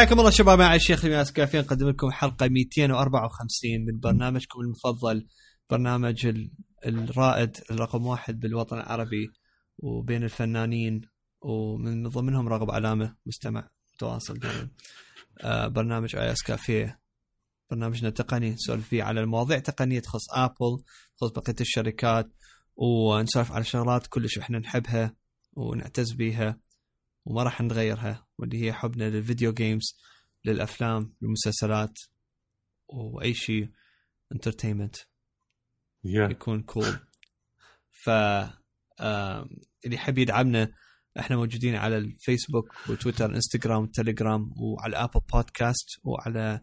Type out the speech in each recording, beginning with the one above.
حياكم الله شباب مع الشيخ الياس كافي نقدم لكم حلقة 254 من برنامجكم المفضل برنامج ال- الرائد الرقم واحد بالوطن العربي وبين الفنانين ومن ضمنهم راغب علامة مستمع متواصل دائما. آه برنامج IS Cafe. برنامجنا التقني نسولف فيه على المواضيع التقنيه تخص Apple تخص بقية الشركات ونسولف على شغلات كلش إحنا نحبها ونعتز بيها. وما راح نغيرها واللي هي حبنا لل video games للأفلام للمسلسلات وأي شيء entertainment يا يكون cool ف آم، اللي يحب يدعمنا إحنا موجودين على ال Facebook و Twitter Instagram Telegram وعلى Apple Podcast وعلى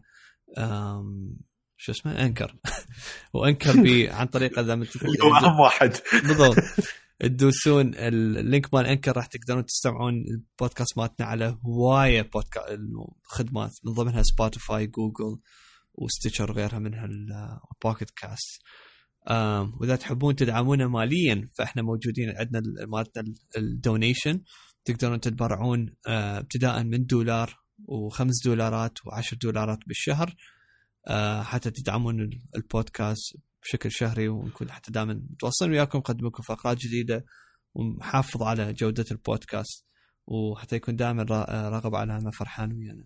شو اسمه؟ Anchor. و Anchor بي عن طريق إذا أهم واحد. بالضبط. تدوسون ال link مال Anchor راح تقدرون تستمعون البودكاست مالتنا على هواية بودكاست خدمات من ضمنها Spotify Google و Stitcher وغيرها منها ال Pocket Cast وإذا تحبون تدعمونا ماليا فإحنا موجودين عندنا ال- مالتنا ال donation تقدرون تتبرعون ابتداء من دولار وخمس دولارات وعشر دولارات بالشهر. حتى تدعمون ال- البودكاست بشكل شهري ونكون حتى دائما متواصلين وياكم نقدم لكم فقرات جديدة ونحافظ على جودة البودكاست وحتى يكون دائما را- راغب علامه فرحان ويانا.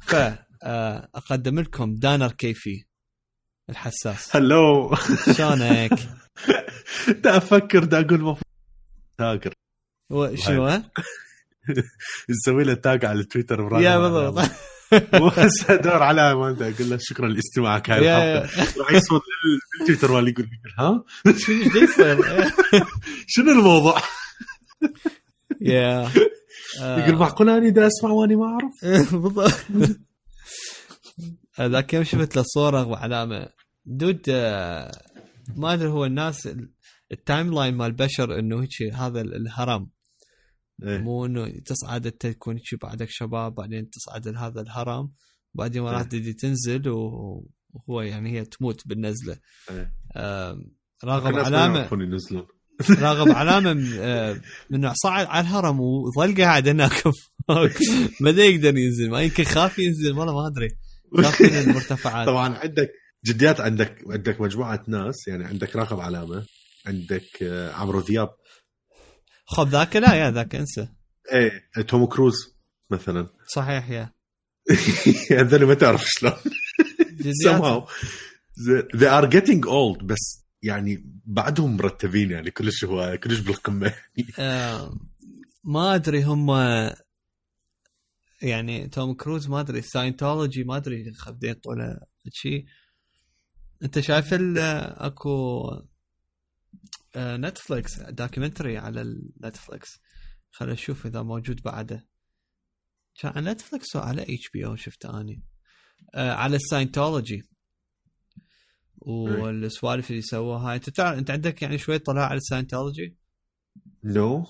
فاقدم لكم دانر كيفي الحساس هلو شلونك؟ دا أفكر دا أقول المفروض تاجر شنو؟ نسوي له تاج على تويتر يا. بالضبط بس ادور على ما أدري، أقول له شكرا لاستماعك هاي الحلقة راح يصمد لل- للتويتر مالي يقول ها؟ شنو الموضوع؟ يا آه، يقول معقول اني دا أسمع واني ما أعرف؟ بالضبط. ذاك يوم شفت له صورة وعلامة؟ dude آه، ما أدري هو الناس ال- timeline مال البشر إنه هيك هذا ال- الهرم. إيه. مو إنه تصعد أنت تكون بعدك شباب بعدين تصعد لهذا الهرم بعدين مرات إيه. تنزل وهو يعني هي تموت بالنزلة إيه. راغب علامه راغب علامة م- آه، صعد على الهرم وظل قاعد هناك ما يقدر ينزل ما يمكن خاف ينزل والله ما أدري خاف من المرتفعات طبعا عندك جديات عندك عندك مجموعة ناس يعني عندك راغب علامة عندك آه، عمرو دياب خب ذاك لا يا ذاك انسى. إيه توم كروز مثلا. صحيح يا. هذول ما تعرف شلون. somehow. They- are getting old بس يعني بعدهم مرتبين يعني كلش هو كلش بالقمة. آه، ما أدري هم يعني توم كروز ما أدري Scientology ما أدري خدين طوله شيء. أنت شايف ال- أكو آه، Netflix documentary على ال Netflix خل أشوف إذا موجود بعده. كان على Netflix أو على HBO شفته أني. آه، على ال Scientology والسوالف اللي سووها هاي. أنت تعرف أنت عندك يعني شوي طلاع على ال Scientology no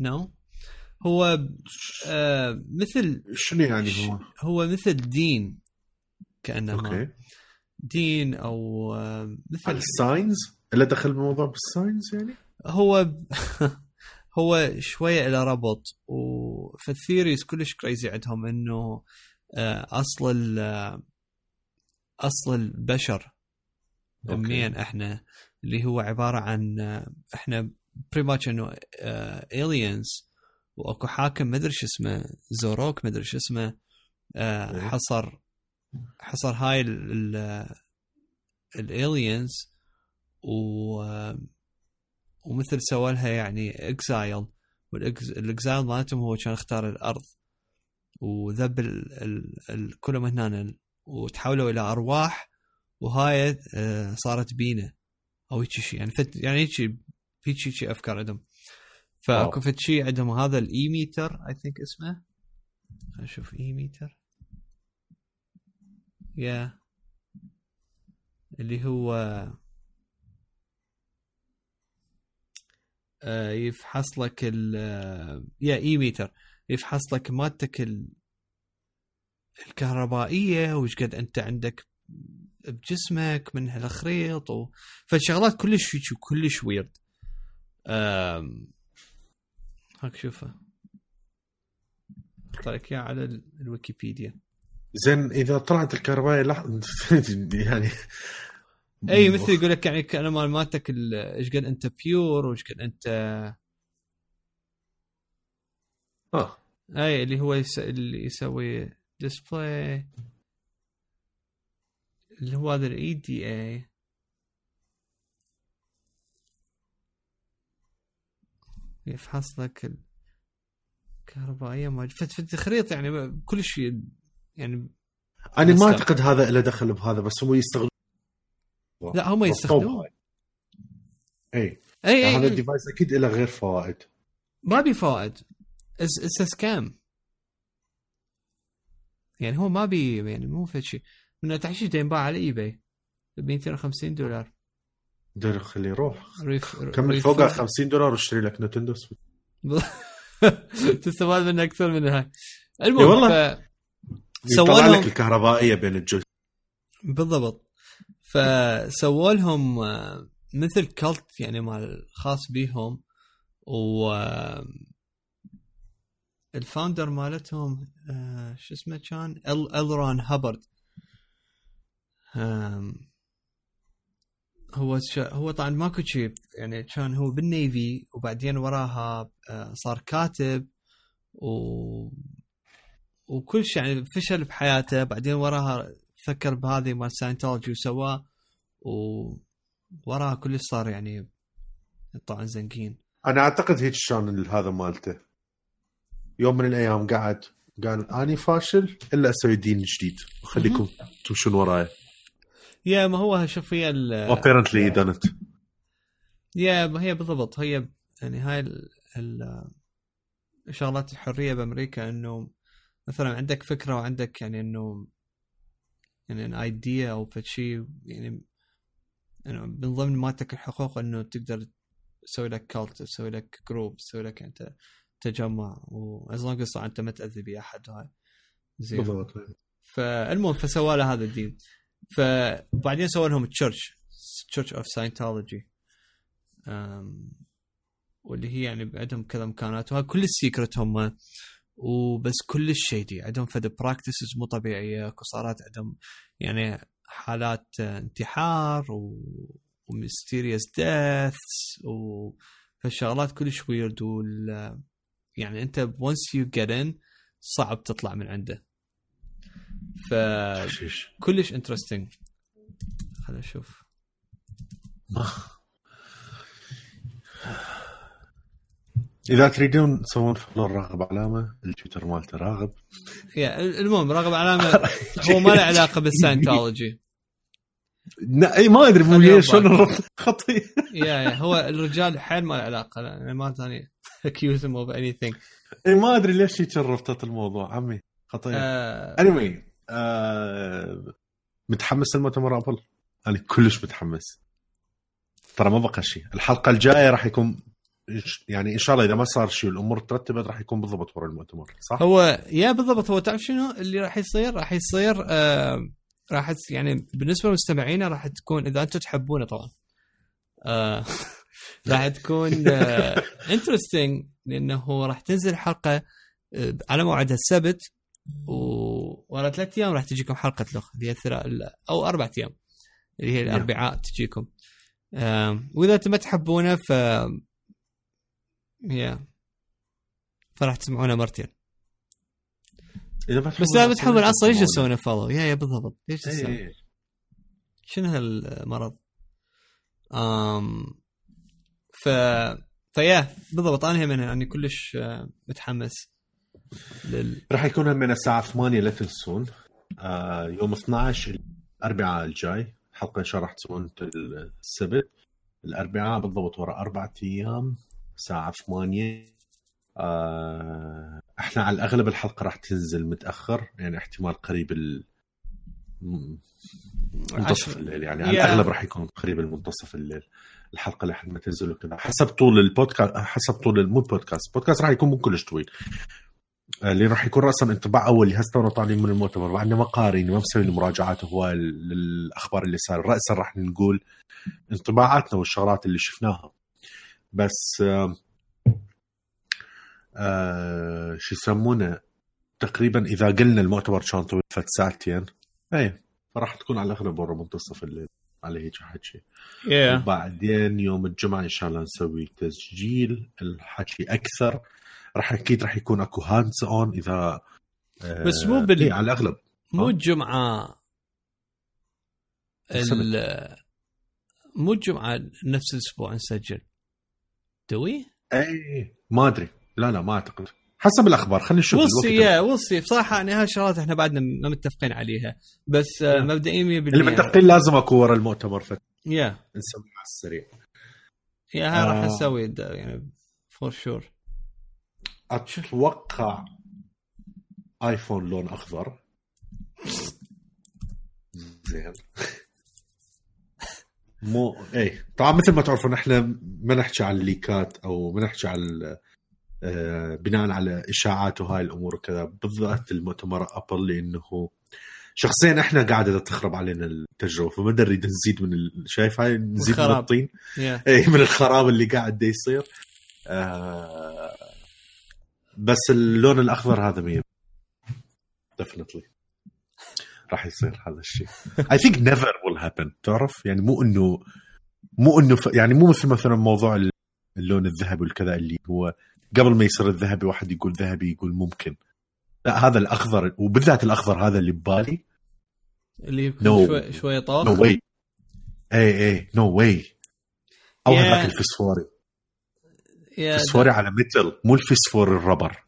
no هو آه مثل شنو يعني هو؟ هو مثل دين كانما okay. دين أو آه مثل ال science اللي دخل بالموضوع بال science يعني؟ هو هو شوية له ربط وفي ال theories كلش crazy عندهم إنه آه أصل ال- آه، أصل البشر. منين إحنا اللي هو عبارة عن آه، إحنا pretty much إنه aliens وأكو حاكم ما أدري شو اسمه زوروك ما أدري شو اسمه. حصر حصر هاي ال aliens و ومثل سوى لها يعني exile وال exile مالتهم هو كان اختار الأرض وذب ال ال ال كلهم هنا وتحولوا إلى أرواح وهاي آه، صارت بينا أو هيك شيء يعني فت يعني هيك هيك شيء أفكار عندهم. فأكو. فت شيء عندهم هذا ال E-meter I think اسمه. خلينا نشوف E-meter yeah اللي هو يفحص لك ال آه، yeah E-meter يفحص لك مادتك ال- الكهربائية وش قد أنت عندك بجسمك من هالخريط و... فالشغلات كلش كلش weird أم... هاك شوفه. أحط لك على ال- الويكيبيديا. زين إذا طلعت الكهربائية لح... يعني إي مثل يقول لك يعني كان مال مالتك ال- إيش قد أنت pure وإيش قد انت آه. إي اللي هو يس... اللي يسوي display اللي هو هذا ال اي دي اي يفحص لك الكهربائيه ما فت فت خريطه يعني كل شيء يعني أنا ما. أعتقد هذا له دخل بهذا بس هو يستخدم لا هم يستخدمون اي اي هذا اي ال device أكيد له غير فوائد. ما بي فوائد. it's scam يعني هو ما بي يعني مو في شيء. من تحشيش ينباع على eBay ب 250 دولار. دير خليه يروح. ريف كمل ريف- فوقها 50 دولار واشتري لك Nintendo Switch تستفاد منه أكثر من هاي. المهم والله. ف... سووا لك الكهربائية بين الجزء. بالضبط. فسووا لهم آه، مثل cult يعني مال خاص بيهم و ال founder مالتهم آه، شو اسمه كان ال L. Ron Hubbard هو. هو طبعا ماكو شيء يعني كان هو بال Navy وبعدين وراها آه، صار كاتب و وكل شيء يعني فشل بحياته بعدين وراها فكر بهذه مال Scientology وسواه ووراها كل صار يعني طبعا زنكين أنا أعتقد هيك كان هذا مالته. يوم من الأيام قعد قال اني فاشل إلا أسوي دين جديد. وخليكم تمشون وراي. yeah ما هو شوف هي ال- apparently don't yeah ما هي بالضبط. هي يعني هاي ال... ال... شغلات الحرية بأمريكا إنه مثلا عندك فكرة وعندك يعني إنه يعني an idea أو شيء يعني يعني من ضمن مالتك الحقوق إنه تقدر تسوي لك cult تسوي لك group تسوي لك أنت تجمع as long طبعا أنت ما تأذي باحد هاي زين. بالضبط. فالمهم فسوى له هذا الدين. فبعدين سووا لهم church Church of Scientology واللي هي يعني عندهم كذا مكانات وهذا كل ال secret هم. وبس كل شيء عندهم فد practices مو طبيعية صارت عندهم يعني حالات انتحار و و mysterious deaths و فالشغلات كلش weird وال يعني انت once you get in صعب تطلع من عنده. ف كلش interesting خلينا نشوف. إذا تريدون تسوون follow راغب علامة التويتر مالته راغب. yeah المهم رغم علامة هو ما له علاقة بال Scientology. لا إي ما أدري ليش شلون خطي يا هو الرجال حيل ما له علاقة لا يعني ما ثاني accuse him of anything. إي ما أدري ليش هيك ربطت الموضوع عمي. آه. Anyway آه متحمس لمؤتمر أبل؟ أنا كلش متحمس. ترى ما بقى شيء. الحلقة الجاية راح يكون يعني إن شاء الله إذا ما صار شيء والامور ترتبت راح يكون بالضبط ورا المؤتمر صح؟ هو يا بالضبط هو تعرف شنو اللي راح يصير؟ راح يصير آه راح يعني بالنسبة لمستمعينا راح تكون إذا أنتم تحبونه طبعا آه راح تكون انترستنج لأنه راح تنزل حلقة آه، على موعدها السبت وورا ثلاث أيام راح تجيكم حلقة لغ اللي هي أو أربع أيام اللي هي الأربعاء تجيكم. وإذا أنتم ما تحبونه ف يا فراح تسمعونه مرتين. إذا ما بس لا بتحبون أصلا ليش تسوون فولو يا يا بالضبط. ليش إيه، تسوون؟ إيه. شنو هالمرض؟ آم ف فيا بالضبط. أنا هم يعني كلش آه، متحمس لل راح يكون من الساعة 8 لا تنسون. آه يوم 12 الأربعاء الجاي. حلقة ان شاء الله راح تسوون السبت. الأربعاء بالضبط ورا أربعة أيام. الساعة 8 آه إحنا على الأغلب الحلقة راح تنزل متأخر يعني احتمال قريب ال منتصف الليل يعني على. الأغلب راح يكون قريب المنتصف الليل الحلقة لحد ما تنزل وكذا حسب طول البودكاست حسب طول المو بودكاست البودكاست راح يكون مو كلش طويل. آه، اللي راح يكون راسا انطباع أول اللي هسه طالعين من المؤتمر مع انه ما قارين ما مسوي المراجعات هواي للاخبار اللي صار. راسا راح نقول انطباعاتنا والشغلات اللي شفناها. بس آه آه شو يسمونه تقريبا إذا قلنا المؤتمر كان طويل فت ساعتين اي فراح تكون على الأغلب ورا منتصف الليل على هيك حكي yeah. وبعدين يوم الجمعة إن شاء الله نسوي تسجيل الحكي أكثر راح أكيد راح يكون أكو hands on إذا آه، بس مو بال- إيه، على الأغلب مو؟ الجمعة. ال- مو الجمعة نفس الأسبوع نسجل دوي؟ اي ما أدري. لا لا ما أعتقد. حسب الأخبار. خلينا نشوف وصي يا وصي بصراحة يعني هاي الشغلات إحنا بعدنا ما متفقين عليها. بس آه، Yeah. مبدئيا 100% اللي متفقين لازم أكو ورا المؤتمر. فنسوي يا على السريع. يا هاي راح آه. نسوي د- يعني فور شور أتوقع iPhone لون أخضر. زين. مو Yeah. طبعا مثل ما تعرفون إحنا ما نحكي عن ال leakات أو ما نحكي عن آه، بناء على إشاعات وهاي الأمور وكذا. بالذات المؤتمر Apple لأنه شخصيا إحنا قاعدة تخرب علينا التجربة فما نريد نزيد من ال... شايف هاي؟ نزيد من. الطين؟ Yeah اي من الخراب اللي قاعد يصير. آه بس اللون الأخضر هذا مية. Definitely راح يصير هذا الشيء. I think never will happen تعرف؟ يعني مو انه مو إنه ف... يعني مو مثل مثلا موضوع ال- اللون الذهبي والكذا اللي هو قبل ما يصير الذهبي واحد يقول ذهبي يقول ممكن. لا هذا الأخضر وبالذات الأخضر هذا اللي ببالي. اللي No. شوي شوي طاف. No way اي اي no way أو Yeah. هذاك الفسفوري. Yeah فسفوري على متل مو الفسفور ال rubber.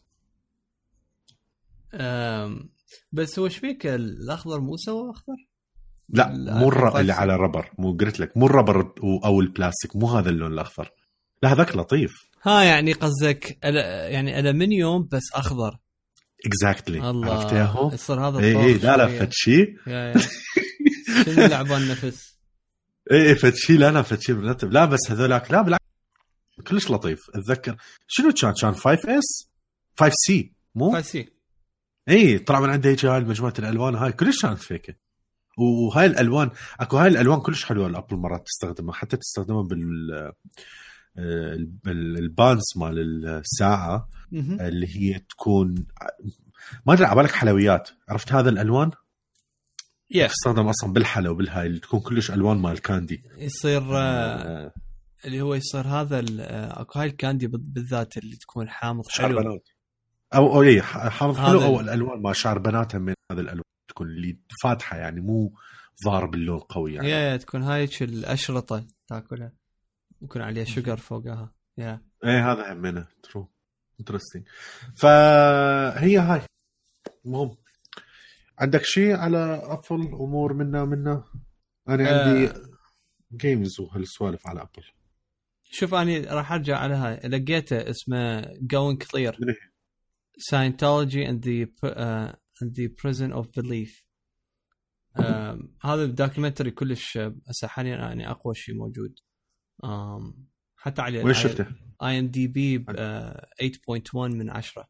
آم، بس هو إيش فيك؟ الأخضر مو سوا أخضر؟ لا مو الر... اللي على ال rubber مو قلت لك مو ال rubber أو البلاستيك مو هذا اللون الأخضر. لا هذاك لطيف. ها يعني قصدك أل- يعني الومنيوم بس أخضر. Exactly الله. عرفتيهم؟ يصير هذا اي اي لا لا يا. شنو لعبان نفس اي اي فد شيء لا لا فد شيء مرتب لا بس هذولاك لا بالعكس. كلش لطيف. أتذكر. شنو كان؟ كان 5 اس 5 سي مو؟ فاسي إي طلع من عنده هيك هاي مجموعه الألوان هاي كلش كانت فيكة. وهاي الألوان أكو هاي الألوان كلش حلوة الابل مرات تستخدمها حتى تستخدمها بال آه، ال- البانس مال الساعة. اللي هي تكون ما أدري على بالك حلويات. عرفت هذا الألوان؟ يا تستخدم أصلا بالحلو بالهاي اللي تكون كلش ألوان مال كاندي. يصير آه، اللي هو يصير هذا آه، أكو هاي الكاندي بال- بالذات اللي تكون حامض حلو. أو أو اي حامض حلو أو ال- الألوان ما شعر بنات هم من هذا الألوان تكون اللي فاتحة يعني مو ضارب اللون قوي يعني. يا يا تكون هاي الأشرطة تاكلها. يكون عليها شجر فوقها. يا. إيه هذا همنا ترو Interesting فهي هاي. المهم. عندك شيء على Apple أمور منا منا أنا عندي آه. games وهالسوالف على Apple شوف اني راح أرجع على هاي. لقيته اسمه من هي؟ Scientology and the uh, and the Prison of Belief. آم، هذا ال documentary كلش آه، هسه حاليا يعني أقوى شيء موجود. آم، حتى على وين شفته؟ IMDb 8.1 من 10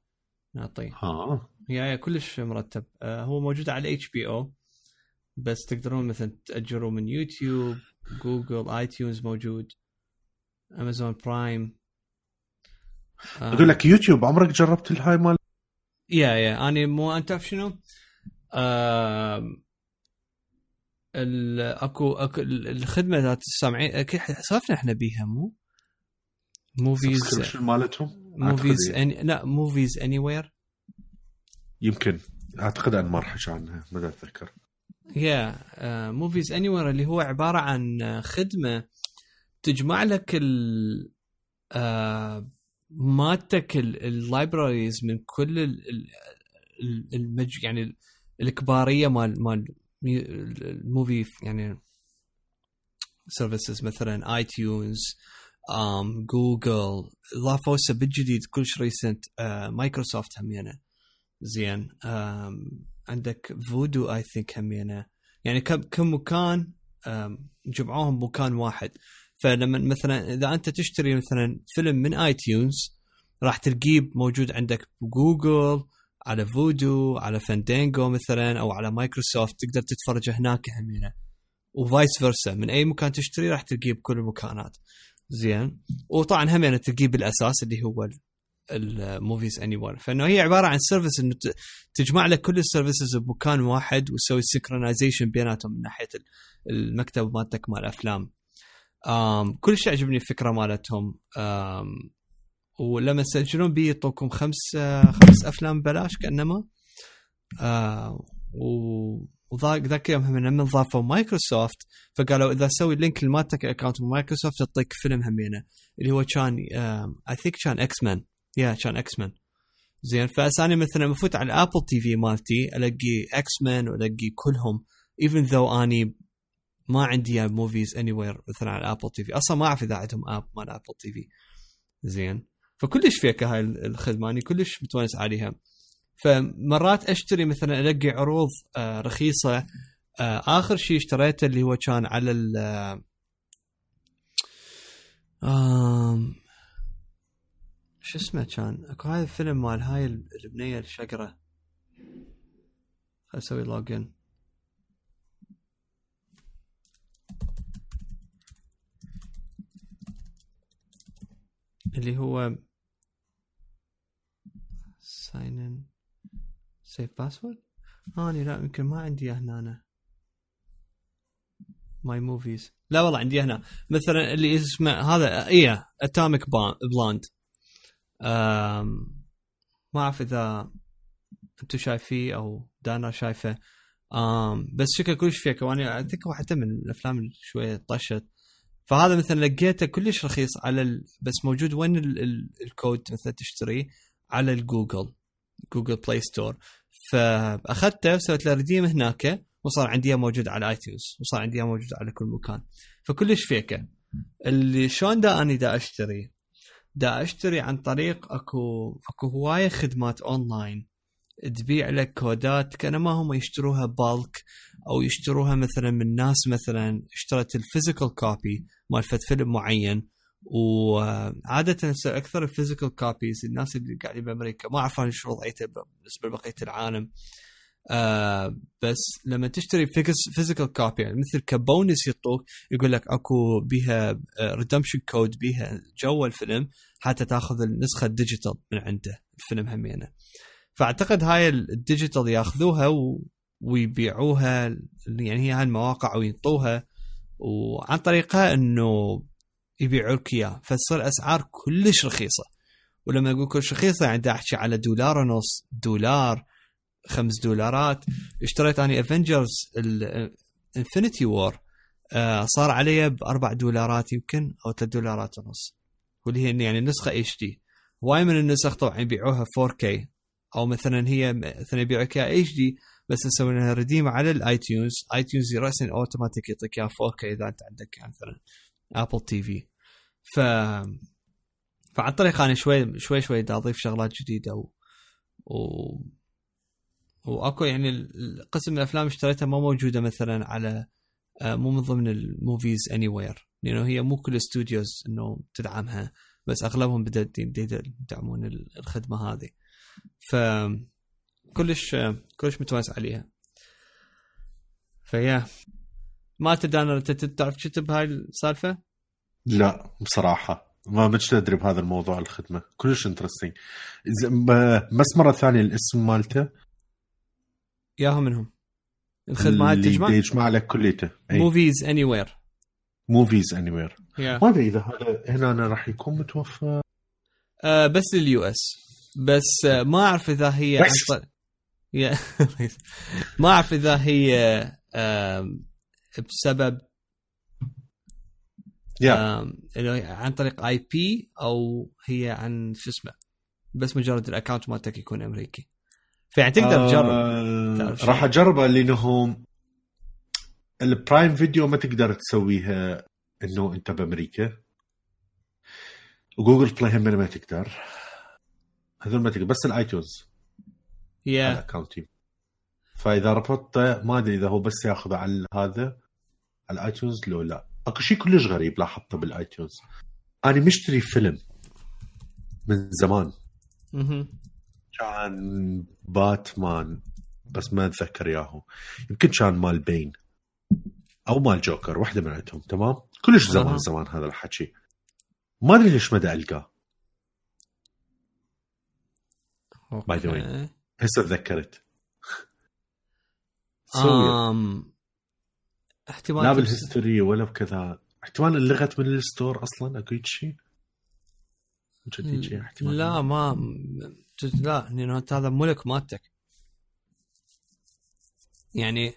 نعطيه. ها yeah yeah كلش مرتب. آه، هو موجود على HBO بس تقدرون مثلا تاجروا من YouTube Google iTunes موجود Amazon Prime. آه، أقول لك يوتيوب عمرك جربت الهاي مال؟ Yeah yeah. أنا مو أنت تعرف شنو؟ ال- أكو أكو ال- الخدمة ذات السامعين سولفنا إحنا بيها مو؟ Movies مالتهم؟ Movies Any... لا Movies Anywhere يمكن. أعتقد ان ما راح عنها ما أتذكر. Yeah Movies Anywhere اللي هو عبارة عن آه، خدمة تجمع لك ال آه، مالتك ال libraries من كل ال- ال- ال- المج يعني ال- الكبارية مال مال ال movie يعني services مثلا iTunes آم جوجل اضافوا هسه بالجديد كلش recent Microsoft همينة. زين آم، عندك Vudu I think همينة. يعني كم كم مكان آم، جمعوهم بمكان واحد. فلما مثلا إذا أنت تشتري مثلا فيلم من iTunes راح تلقيه موجود عندك بجوجل على Vudu على Fandango مثلا أو على مايكروسوفت تقدر تتفرج هناك همينة. و vice versa من أي مكان تشتري راح تلقيه بكل المكانات. زين. وطبعا همينة تلقيه بالأساس اللي هو ال- ال Movies Anywhere فإنه هي عبارة عن service إنه تجمع لك كل ال services بمكان واحد وتسوي synchronization بيناتهم من ناحية المكتبة مالتك مال أفلام. آم كلش عجبني الفكرة مالتهم. آم ولما تسجلون بي يعطوكم خمس آه خمس أفلام ببلاش كأنما. آه وذاك ذاك يوم لما ضافوا مايكروسوفت فقالوا إذا تسوي link لمالتك account Microsoft تعطيك فيلم همينة اللي هو كان I think كان X-Men yeah كان X-Men زين فهسه اني مثلا بفوت على ال Apple TV مالتي ألاقي X-Men وألاقي كلهم Even though أني ما عندي Movies Anywhere مثلا على ال Apple TV أصلا ما أعرف إذا عندهم app مال Apple TV زين. فكلش فيك هاي الخدمة. اني كلش متونس عليها. فمرات أشتري مثلا الاقي عروض آه رخيصة. آه آخر شيء اشتريته اللي هو كان على ال آه شو اسمه كان؟ أكو هاي الفيلم مال هاي البنية الشقرة. خل أسوي login اللي هو sign in save password آني لا يمكن ما عندي هنا أنا. My movies لا والله عندي هنا. مثلا اللي اسمه هذا إيه Atomic Blonde ما أعرف إذا أنتم شايفيه أو دانا شايفه. بس شكله كلش fake. وأنا أتذكر واحدة من الأفلام اللي شوية طشت. فهذا مثلا لقيته كلش رخيص على ال... بس موجود وين ال... ال... الكود مثلا تشتريه؟ على ال Google Google Play Store. فأخذته وسويت له redeem هناك وصار عندي موجود على اي وصار عندي موجود على كل مكان. فكلش فيكه اللي شلون دا أني دا أشتري؟ دا أشتري عن طريق اكو أكو هواية خدمات أونلاين. تبيع لك كودات كانما هم يشتروها بالك أو يشتروها مثلا من ناس مثلا اشترت ال physical copy مال فيلم معين. وعادة أكثر ال physical copies الناس اللي قاعدين بأمريكا ما أعرف شو وضعيته بالنسبة لبقية العالم. آه بس لما تشتري physical copy يعني مثل كبونس يعطوك يقول لك أكو بيها redemption code بيها جوا الفيلم حتى تأخذ النسخة ال digital من عنده. الفيلم همينة. فأعتقد هاي ال digital ياخذوها و... ويبيعوها يعني هي هاي المواقع وينطوها وعن طريقها إنه يبيعوا لك إياه. فتصير أسعار كلش رخيصة. ولما أقول كلش رخيصة يعني احكي على دولار ونص دولار خمس دولارات. اشتريت اني Avengers Infinity War صار علي بأربع دولارات يمكن أو ثلاث دولارات ونص. واللي هي يعني نسخة HD هواي من النسخ طبعا يبيعوها 4K أو مثلا هي مثلا يبيعوك اياها HD بس نسوي لها redeem على ال iTunes iTunes راسا اوتوماتيك يعطيك اياها 4K إذا أنت عندك مثلا Apple TV ف فعن طريق أنا شوي شوي شوي دا اضيف شغلات جديدة و... و... وأكو يعني قسم الأفلام اشتريتها ما موجودة مثلا على آه، مو من ضمن ال Movies Anywhere لأنه هي مو كل ال studios إنه تدعمها بس أغلبهم بدأ يدعمون الخدمة هذه. ف كلش كلش متونس عليها. ف yeah. ما تدري أنت تعرف كتب هاي السالفة؟ لا بصراحة. ما مش أدري بهذا الموضوع الخدمة. كلش interesting بس مرة ثانية الاسم مالته؟ ياهم منهم. الخدمة هاي تجمع يجمع لك كليته. موفيز اني وير موفيز اني وير ما أدري إذا هذا هنا أنا راح يكون متوفر آه بس لل US. بس ما أعرف إذا هي. ما أعرف إذا هي بسبب yeah. عن طريق IP أو هي عن شو اسمه بس مجرد ال account مالتك يكون أمريكي. فيعني تقدر تجرب. آه راح أجربها لأنه ال Prime Video ما تقدر تسويها إنه أنت بأمريكا. و Google Play هم ما تقدر. هذول ما تقدر بس ال iTunes. يا ال account فإذا ربطته ما أدري إذا هو بس ياخذه على هذا على ال iTunes لو لا. أكو شيء كلش غريب لاحظته بال iTunes. أنا مشتري فيلم من زمان. كان باتمان بس ما أتذكر ياهو يمكن كان مال Bane. أو مال جوكر واحدة من عندهم تمام؟ كلش زمان زمان هذا الحكي. ما أدري ليش ما ألقاه. By the way. أوكي. هسه تذكرت. آم احتمال لا بال history ولا بكذا. احتمال انلغت من ال store أصلا أكو هيك شيء؟ احتمال. لا ما لا لأنه هذا ملك مالتك. يعني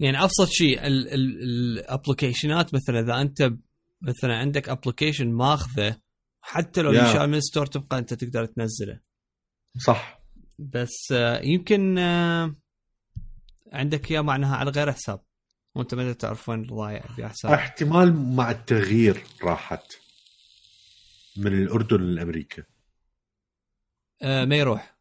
يعني أبسط شيء الابلكيشنات مثلا إذا أنت مثلا عندك application ماخذة حتى لو. ينشال من ال store تبقى أنت تقدر تنزله. صح. بس آه، يمكن آه، عندك اياه معناها على غير حساب. وانت ما تعرف وين ضايع بحساب احتمال مع التغيير راحت من الأردن لأمريكا. آه، ما يروح.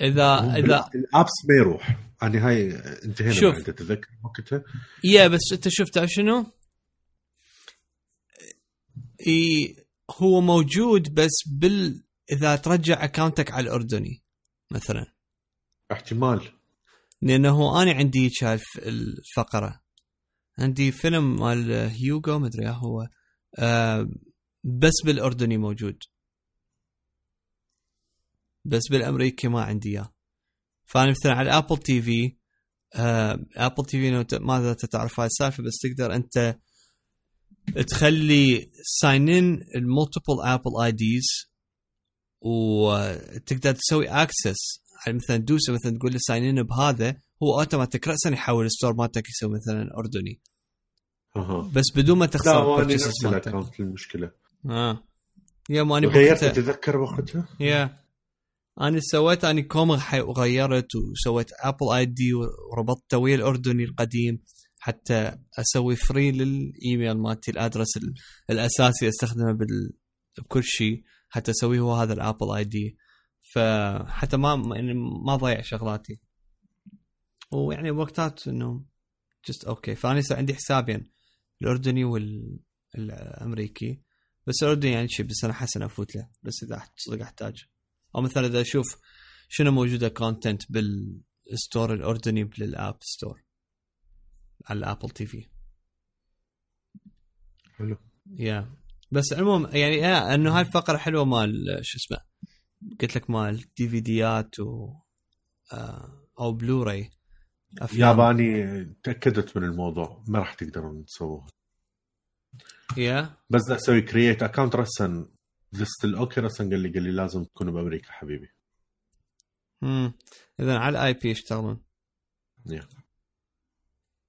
إذا إذا الأبس ما يروح. يعني هاي انتهينا شوف. بعد تتذكر وقتها. يا بس أنت شفت شنو؟ إي هو موجود بس بال إذا ترجع اكاونتك على الأردني مثلا. احتمال. لأنه أنا عندي الف- الفقرة. عندي فيلم مال Hugo مدري هو آه بس بالأردني موجود. بس بالأمريكي ما عندي إياه. فأنا مثلا على Apple TV آه Apple TV ماذا تعرف هاي السالفة بس تقدر أنت تخلي sign in ال multiple Apple IDs وتقدر تسوي access يعني مثلا تدوس مثلا تقول له sign in بهذا هو اوتوماتيك راسا يحول ال store مالتك يسوي مثلا اردني أها. بس بدون ما لا تخسر هو أنا purchases نفس. ال account المشكلة آه. يا ماني غيرت بوقتها تتذكر وقتها؟ Yeah. أنا سويت اني كوم وغيرت وسويت Apple ID وربطته ويا الاردني القديم حتى أسوي free للإيميل مالتي ال address ال- الأساسي أستخدمه بال... بكل شيء. حتى أسويه هو هذا ال Apple ID. فحتى ما يعني ما ضيع شغلاتي. ويعني وقتات إنه just okay فأنا يصير عندي حسابين الأردني والامريكي بس الأردني يعني شيء بس أنا حسن أفوت له. بس إذا صدق أحتاج. أو مثلا إذا أشوف شنو موجودة content بال store الأردني بال App Store. على ال Apple TV. حلو. yeah بس عموما يعني yeah إنه هاي الفقرة حلوة مال شو اسمه قلت لك مال DVD ات و آه، أو بلوراي أفلام. يابا أني تأكدت من الموضوع ما راح تقدرون تسووها. yeah? بس بدي أسوي create account رسن لست okay رسن قال لي قال لي لازم تكونوا بأمريكا حبيبي. امم اذا على ال IP يشتغلون.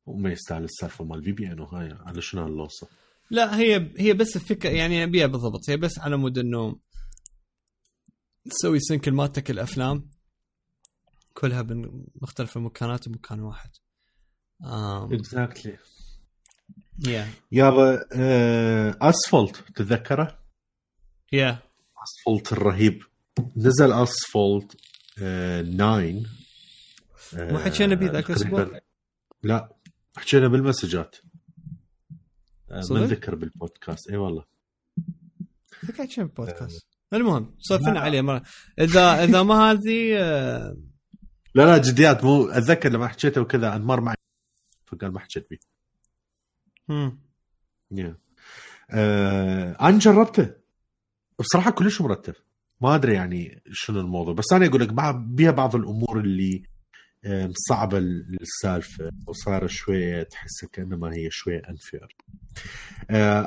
وما يستاهل السالفة مال VPN وهاي على شنو هاللوصة؟ لا هي هي بس الفكرة يعني أبيها بالضبط. هي بس على مود إنه تسوي sync مالتك الأفلام. كلها من مختلف المكانات بمكان واحد. exactly yeah يابا آه أسفلت تتذكره؟ يا أسفلت الرهيب. نزل أسفلت آه 9 آه مو حكينا بيه ذاك الأسبوع؟ تقريباً- لا حكينا بالمسجات. آه ما صدق؟ ذكر بالبودكاست. إي والله. ذكرت شنو بودكاست. المهم سولفنا عليه مرة. اذا إذا ما هذه آه، لا لا جديات. مو أتذكر لما حكيته وكذا انمار معي. فقال ما حكيت بيه. مم. yeah. آه أنا جربته. بصراحة كلش مرتب. ما أدري يعني شنو الموضوع بس أنا أقول لك بيها بعض الأمور اللي آه، مصعبه السالفة وصار شوية تحسها كأنما هي شوية انفير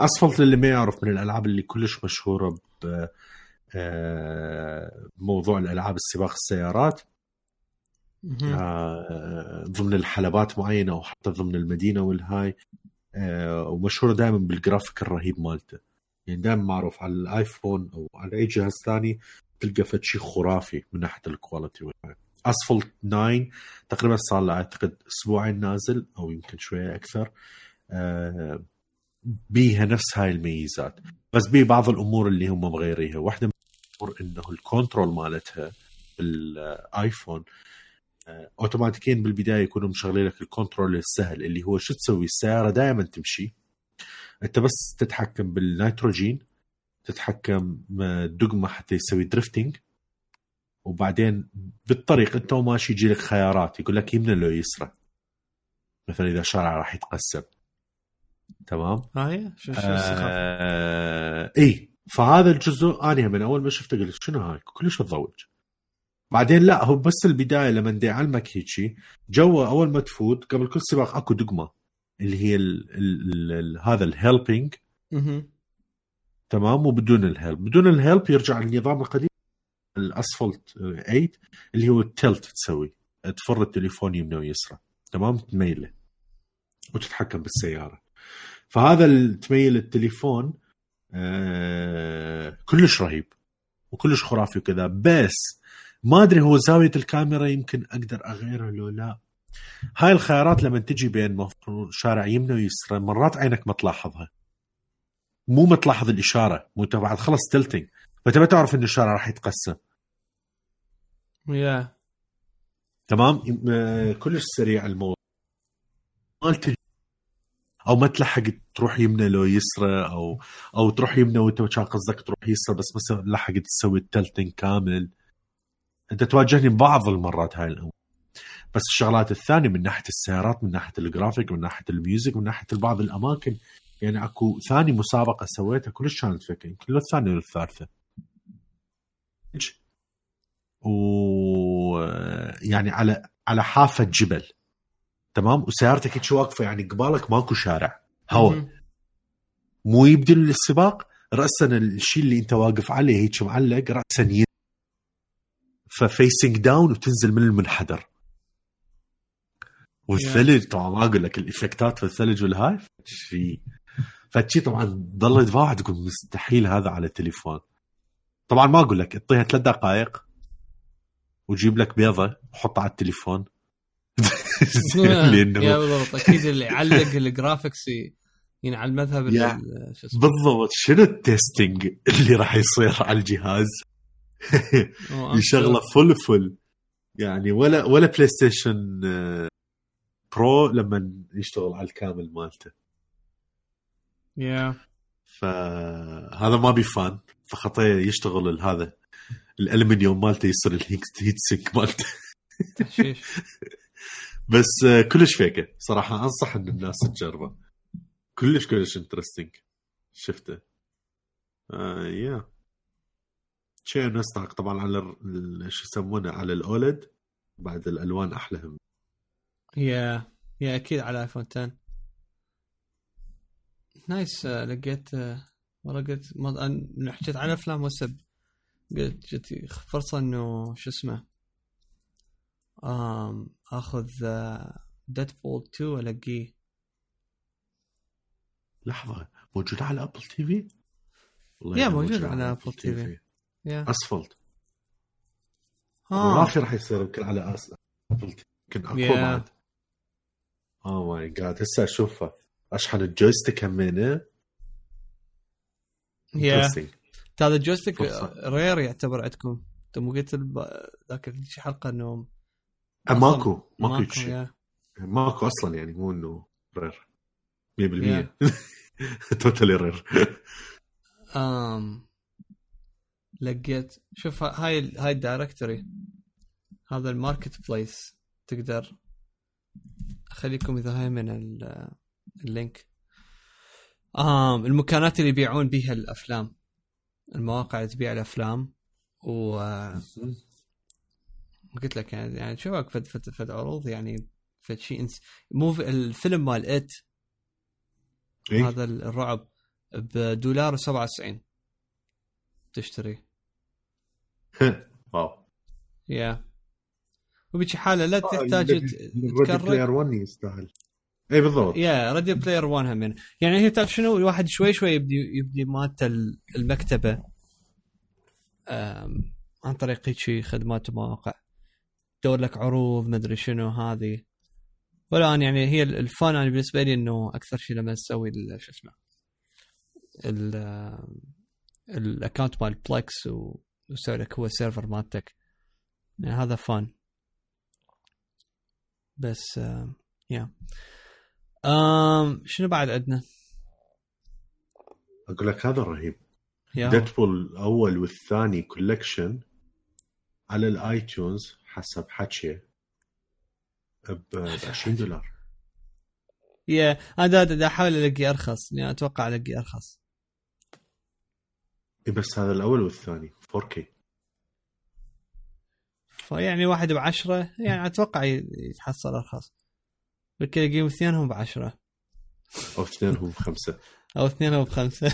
أسفلت للي ما يعرف من الألعاب اللي كلش مشهورة ب آه، موضوع الألعاب السباق السيارات. آه، ضمن الحلبات معينة أو حتى ضمن المدينة والهاي. آه، ومشهورة دائما بالجرافيك الرهيب مالته. يعني دائما معروف على ال iPhone أو على أي جهاز ثاني تلقى فد شيء خرافي من ناحية ال quality والهاي. اسفلت 9 تقريبا صار له أعتقد أسبوعين نازل أو يمكن شوية أكثر. آه، بيها نفس هاي الميزات. بس بيه بعض الأمور اللي هم مغيريها واحدة من الأمور إنه ال control مالتها بال iPhone آه، اوتوماتيكيا بالبداية يكونوا مشغلين لك ال control السهل اللي هو شو تسوي؟ السيارة دائما تمشي. أنت بس تتحكم بالنيتروجين تتحكم آه، دقمة حتى يسوي drifting وبعدين بالطريق انت وماشي يجي لك خيارات. يقول لك يمنى لو يسرى مثلا إذا شارع راح يتقسم. تمام؟ ها هي شو شو؟ آه إي فهذا الجزء أنا من أول ما شفته قلت شنو هاي؟ كلش متضوج بعدين لا هو بس البداية لما دي يعلمك هيجي جوا أول ما تفوت قبل كل سباق أكو دقمة. اللي هي ال ال ال هذا ال helping. تمام؟ وبدون ال help بدون ال help يرجع النظام القديم. الأسفلت 8 اللي هو ال tilt تسوي. تفر التليفون يمنى ويسرى تمام؟ تميله. وتتحكم بالسيارة. فهذا تميل التليفون آه كلش رهيب. وكلش خرافي وكذا. بس ما أدري هو زاوية الكاميرا يمكن أقدر اغيرها لو لا. هاي الخيارات لما تجي بين شارع يمنى ويسرى مرات عينك ما تلاحظها. مو ما تلاحظ الإشارة مو انت بعد خلص تلتنج ما تعرف إن الشارع راح يتقسم. yeah تمام؟ كلش سريع الموضوع. أو ما تلحق تروح يمنى لو يسرى أو أو تروح يمنى وأنت كان قصدك تروح يسرى بس مثلا لحقت تسوي ال tilting كامل. أنت تواجهني بعض المرات هاي الأمور. بس الشغلات الثانية من ناحية السيارات من ناحية الجرافيك من ناحية ال music من ناحية بعض الأماكن. يعني أكو ثاني مسابقة سويتها كلش كانت فكرة. يمكن الثانية ولا الثالثه و يعني على على حافه جبل تمام؟ وسيارتك هيك واقفة؟ يعني قبالك ماكو شارع. هواء مهم. مو يبدل السباق راسا الشيء اللي انت واقف عليه هيك معلق راسا ي... ففيسنج داون وتنزل من المنحدر. والثلج طبعا ما أقول لك الإفكتات في الثلج والهاي شيء فشي طبعا ضل يتفاعل تقول مستحيل هذا على التليفون. طبعا ما أقول لك اعطيها ثلاث دقائق. وجيب لك بيضة وحطها على التليفون. yeah لأنه بالضبط أكيد اللي يعلق ال graphics يعني على المذهب يا. بالضبط. شنو ال testing اللي راح يصير على الجهاز؟ يشغله full full يعني ولا ولا PlayStation Pro لما يشتغل على الكامل مالته. يا. فهذا ما بيفان فخطيه يشتغل هذا. الألمنيوم مالته يصير الهيت هيت سينك مالته. بس آه، كلش فيكة. صراحة أنصح إن الناس تجربه. كلش كلش انترستنج شفته. آه يا شيء نستحق طبعا على شو يسمونه على الأولد. بعد الألوان أحلى. هم yeah yeah أكيد على iPhone 10 nice آه، لقيت آه، والله قلت ما- أنا- من حكيت عن أفلام وسب. قلت جت فرصة إنه شو اسمه آم آخذ Deadpool 2 ألاقيه لحظة موجود على ابل تي في؟ يا موجود على Apple TV. Asphalt آه. ما في راح يصير يمكن على. Apple TV يمكن yeah. بعد oh my God هسه اشوفها أشحن الجويستيك همينة يا Interesting. هذا ال joystick فرصة. rare يعتبر عندكم. انت مو قلت الب... ذاك شي حلقة انه ماكو ماكو شيء. ماكو أصلا يعني مو إنه rare. 100% totally rare. آم لقيت شوف ها- هاي هاي الدايركتوري هذا الماركت بليس. تقدر أخليكم إذا هاي من ال- اللينك. آم المكانات اللي يبيعون بيها الأفلام. المواقع اللي تبيع الأفلام و قلت لك يعني يعني شوفك فد فد فد عروض يعني فد شيء انس مو في- الفيلم مال ات إيه؟ هذا الرعب بدولار و97 تشتري. wow. yeah. وبشي حالة لا آه، تحتاج ت- Ready Player تكرر 1 يستاهل. اي بالضبط. yeah Ready Player 1 هم. يعني هي تعرف شنو؟ الواحد شوي شوي يبدي يبدي مالته ال- المكتبة عن طريق هيك خدمات ومواقع. تدور لك عروض مدري شنو هذه. ولا أنا يعني هي ال- ال fun أنا بالنسبة لي إنه أكثر شيء لما تسوي شو اسمه ال ال account مال Plex ويسوي لك هو ال server مالتك. يعني هذا fun بس yeah um شنو بعد عندنا؟ أقول لك هذا رهيب Deadpool الأول والثاني collection على الآيتونز حسب حكي ب 20 دولار. يا أنا دا, أحاول الاقي أرخص يعني أتوقع الاقي أرخص. إيه بس هذا الأول والثاني 4K فيعني واحد بعشرة يعني أتوقع يتحصل أرخص. يمكن يجيب اثنينهم بعشرة أو اثنينهم خمسه أو اثنينهم بخمسة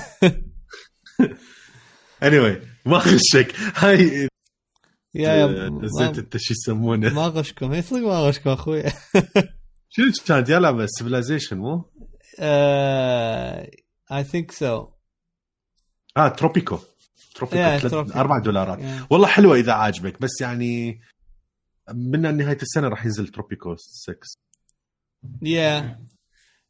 anyway ما غشك هاي yeah yeah نزلت انت شو يسمونه ما غشكم هي صدق ما غشكم أخوي. شنو كانت؟ يا لعبه Civilization مو؟ I think so آه Tropico Tropico Yeah. أربع دولارات. والله حلوة إذا عاجبك بس يعني من نهاية السنة راح ينزل Tropico 6 yeah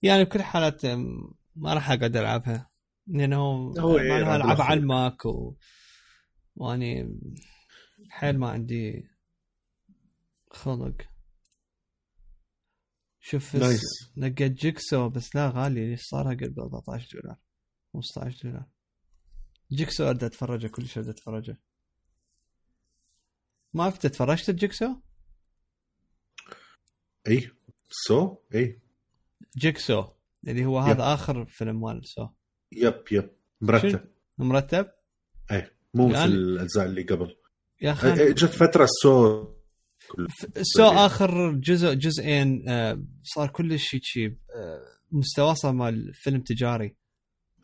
يعني بكل الحالات أم، ما راح أقعد ألعبها. لأنه هو إيه، راح ألعب. على ال Mac و... وأني حيل ما عندي خلق. شوف nice لقيت Jigsaw بس لا غالي ليش صارها قرب 14 دولار 15 دولار. Jigsaw ارد أتفرجه كل شيء ارد أتفرجه. ما عرفت تفرجت ال Jigsaw؟ إي. Saw اي Jigsaw اللي هو هذا آخر فيلم مال Saw yep yep مرتب. مرتب؟ مو مثل يعني- الأجزاء اللي قبل. يا أخي إيه، جت فترة Saw Saw آخر جزء جزئين آه، صار كلش شيء آه، مستواه صار مال فيلم تجاري.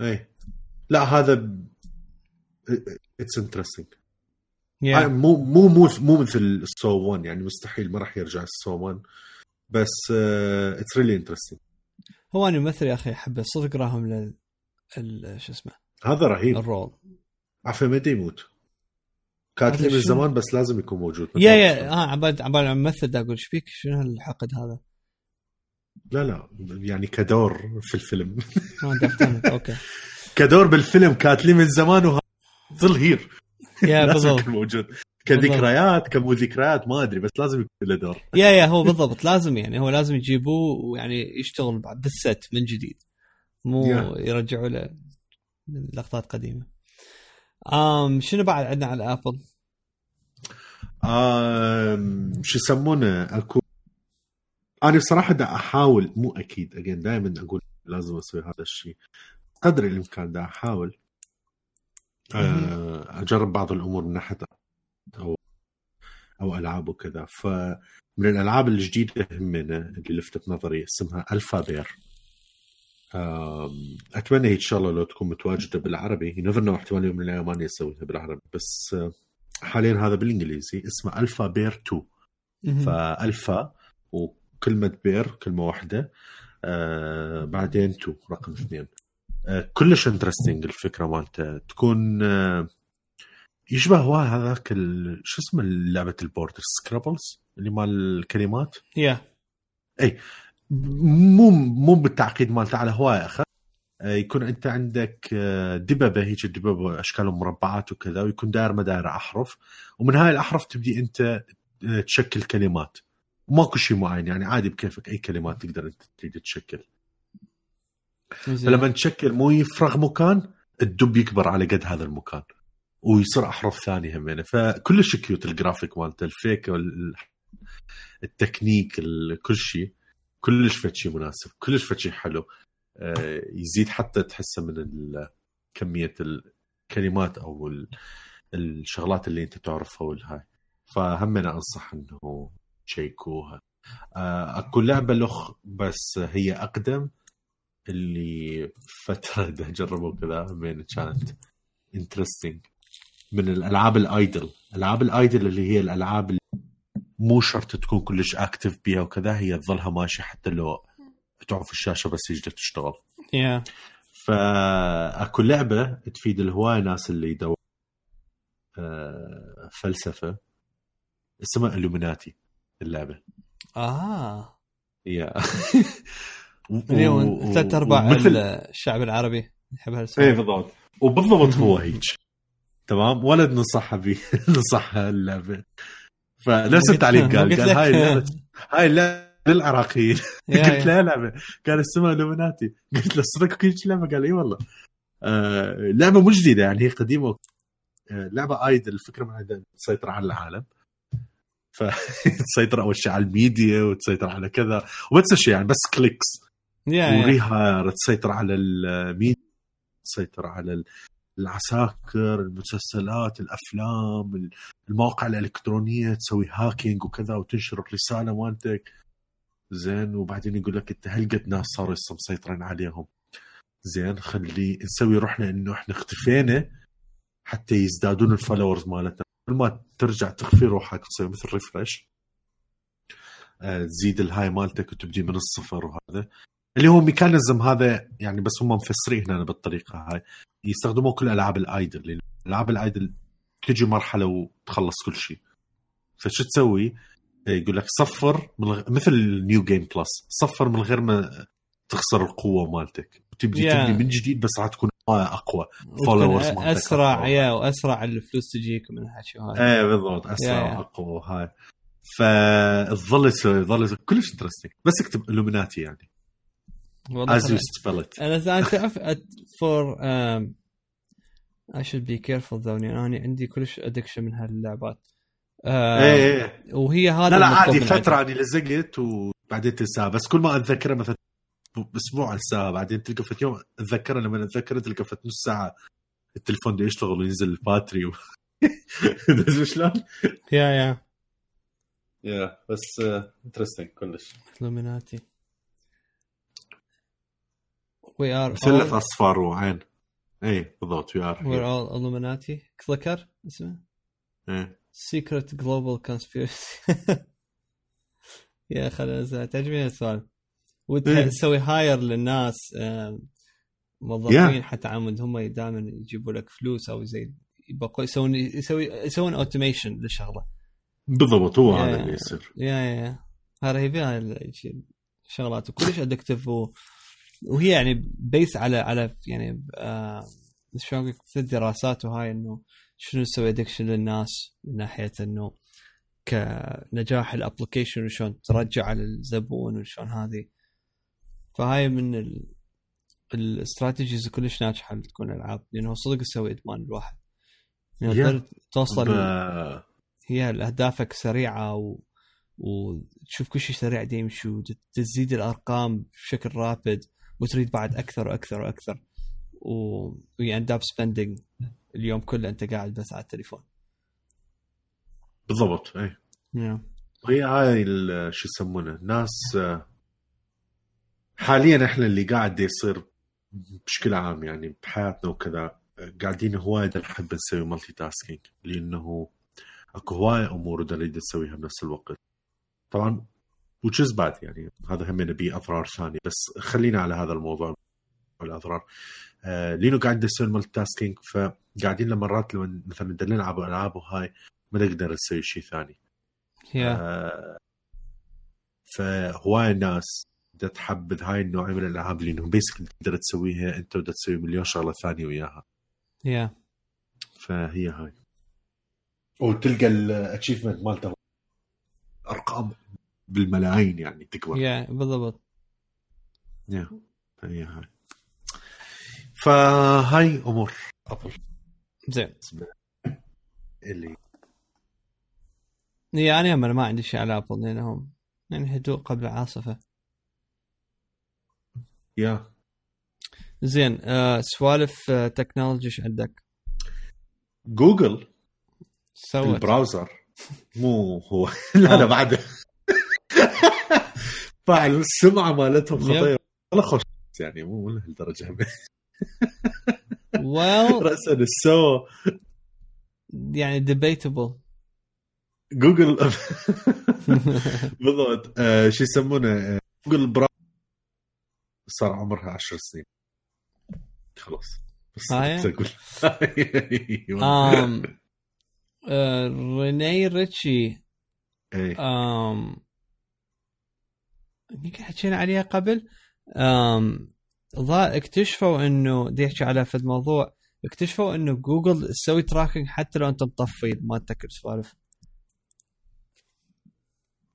اي لا هذا it's interesting yeah مو مو مو مو مثل Saw 1 يعني مستحيل ما راح يرجع Saw 1 بس اتس ريلي انترستنج هو أنا ممثل يا أخي احبه صدق راهم لل ال- شو اسمه؟ هذا رهيب. الرول. عفوا متى يموت. كانت لي من؟ زمان بس لازم يكون موجود. يا يا آه عبال عبال عن ممثل أقول إيش بيك شنو هالحقد هذا؟ لا لا يعني كدور في الفيلم. أوكي. كدور بالفيلم كانت لي من زمان وها ظل هير يا بالضبط. موجود. كذكريات كمو ذكريات ما أدري بس لازم يكون له دور. يا يا هو بالضبط. لازم يعني هو لازم يجيبوه ويعني يشتغل بعد بالست من جديد. مو. يرجعوا له لقطات قديمه آم شنو بعد عندنا على ابل؟ آم، شو يسمونه؟ اكو أنا بصراحة دا أحاول مو أكيد. اجين دائما أقول لازم أسوي هذا الشيء. قدر الإمكان دا أحاول. آه، أجرب بعض الأمور من ناحية أو أو ألعاب وكذا. فمن الألعاب الجديدة همنا اللي لفتت نظري اسمها Alphabear أتمنى هي إن شاء الله لو تكون متواجدة بالعربي. never know احتمال يوم من الأيام ما اسويها بالعربي. بس آه، حاليا هذا بالإنجليزي. اسمه Alphabear 2 مهم. فالفا وكلمة bear كلمة واحدة. آه بعدين 2 رقم اثنين. آه كلش interesting الفكرة مالته. تكون آه يشبه هواي هذاك ال- شو اسمه لعبة ال board Scrabbles اللي مال الكلمات yeah مو مو بالتعقيد مالته على هواي اخف آه، يكون أنت عندك آه، دببه هيك الدببه اشكالهم مربعات وكذا ويكون داير مداير أحرف ومن هاي الأحرف تبدي أنت آه، تشكل كلمات. ماكو شيء معين يعني عادي بكيفك أي كلمات تقدر أنت تريد تشكل. فلما تشكل مو يفرغ مكان الدب يكبر على قد هذا المكان. ويصير أحرف ثانية همينة. فكلش cute ال graphic مالته الفيك التكنيك ال- كل شيء كلش فد شيء مناسب كلش فد شيء حلو. آه، يزيد حتى تحسه من كمية الكلمات أو ال- الشغلات اللي أنت تعرفها والهاي. فهم أنا أنصح إنه تشيكوها. آه، أكو لعبة لخ بس هي أقدم. اللي فترة اجربه كذا من كانت interesting من الألعاب ال idle. العاب ال idle اللي هي الألعاب اللي مو شرط تكون كلش active بيها وكذا هي تظلها ماشيه حتى لو تعرف الشاشة بس يجي تشتغل. yeah فأكو لعبة تفيد الهواية ناس اللي يدور آه، فلسفة اسمها الومناتي اللعبة. آه. يا اليوم ثلاث أرباع الشعب العربي يحب إيه هالسوالف بالضبط. وبالضبط هو هيك. تمام؟ ولد نصحها بي نصحها اللعبة. فنفس التعليق قال قال هاي اللعبه هاي اللعبة للعراقيين. قلت. له لعبة. قال اسمها لومناتي قلت له صدق هيك لعبة؟ قال إي والله. آه لعبة مو جديدة يعني هي قديمة. آه لعبة idle الفكرة من عندها تسيطر على العالم. فتسيطر أول شيء على الميديا وتسيطر على كذا. وبس شيء يعني بس clicks. وريها تسيطر على الميديا تسيطر على العساكر المسلسلات الأفلام المواقع الإلكترونية تسوي hacking وكذا وتنشر الرسالة مالتك. زين وبعدين يقول لك أنت هل قد ناس صاروا مسيطرين عليهم؟ زين خلي نسوي روحنا إنه إحنا اختفينا حتى يزدادون ال followers مالتنا. كل ما ترجع تخفي روحك تصير مثل refresh آه، تزيد الهاي مالتك وتبدي من الصفر وهذا. اللي هو mechanism هذا يعني بس هم مفسرين هنا بالطريقة هاي. يستخدموه كل ألعاب ال idle. لأن ألعاب ال idle تجي مرحلة وتخلص كل شيء. فشو تسوي؟ يقول لك صفر من الغ... مثل ال new game plus صفر من غير ما تخسر القوة مالتك. وتبدي yeah. تبني من جديد بس راح تكون أقوى. followers أسرع yeah وأسرع الفلوس تجيك من الحكي هاي إيه بالضبط. أسرع yeah. وأقوى وهاي. يسوي يظل كلش interesting بس اكتب Illuminati يعني. As you spell it. أنا تعرف for um, I should be careful though يعني أنا عندي كلش addiction من هاللعبات. آه إيه إيه وهي هذا لا لا عادي فترة اني لزقت وبعدين تنساها. بس كل ما أتذكرها مثلا أسبوع انساها بعدين تلقى في يوم أتذكرها لما أتذكرها تلقى في نص ساعة التليفون بده يشتغل وينزل ال battery و... شلون؟ yeah yeah yeah بس interesting كلش. Illuminati we are مثلث اصفر وعين اي بالضبط we are we are Illuminati clicker اسمه إيه secret global conspiracy yeah خلاص تعجبني السؤال. وتسوي hire للناس موظفين حتى عمود. هم دائما يجيبوا لك فلوس أو زي يبقوا يسوون يسوي يسوون automation للشغلة. بالضبط هو هذا اللي يصير. yeah yeah هذا هي فيها شغلات. وكلش addictive و... وهي يعني based على على يعني آه شلون في الدراسات وهاي إنه شنو تسوي addiction للناس من ناحية إنه كنجاح ال application وشلون ترجع على الزبون وشلون هذه. فهاي من ال strategies كلش ناجحة تكون ألعاب لأنه صدق تسوي إدمان الواحد يعني توصل ب... هي اهدافك سريعة و... وتشوف كل شيء سريع يمشي وتزيد الأرقام بشكل rapid وتريد بعد أكثر وأكثر وأكثر. و end up spending اليوم كله أنت قاعد بس على التليفون. بالضبط اي yeah. هي هاي شو يسمونه ناس حاليا إحنا اللي قاعد يصير بشكل عام يعني بحياتنا وكذا قاعدين هواي نحب نسوي multitasking لأنه أكو هواي أمور نريد نسويها بنفس الوقت. طبعا which is bad يعني. هذا هم به أضرار ثانية. بس خلينا على هذا الموضوع الأضرار. آه لأنه قاعد نسوي ال multitasking فقاعدين مرات لما مثلا بدنا نلعب ألعاب وهاي ما نقدر نسوي شيء ثاني. Yeah. آه فهواي ناس بدها تحبذ هاي النوع من الألعاب لأنه basically تقدر تسويها أنت بدها تسوي مليون شغلة ثانية وياها. yeah yeah. فهي هاي. وتلقى ال achievement مالته. أرقام. بالملايين يعني تكبر. yeah yeah, بالضبط. yeah yeah. هي هاي. فهاي أمور. Apple زين. اللي. يعني أنا ما عندي شيء على Apple لانهم يعني هدوء قبل عاصفة. yeah. زين آه سوالف آه technology إيش عندك؟ جوجل. سوت البراوزر. مو هو. لا لا بعده. فعل السمعه مالتهم خطيره والله خوش يعني مو لهالدرجة. well راسا السو يعني ديبيتبل جوجل بالضبط. آه شو يسمونه؟ جوجل براوزر صار عمرها 10 سنين. خلاص. بس أقول آم Rene Ritchie. آم يمكن حكينا عليها قبل؟ اكتشفوا إنه دي يحكي على فد موضوع اكتشفوا إنه جوجل تسوي tracking حتى لو أنت مطفي ما تذكر سوالف.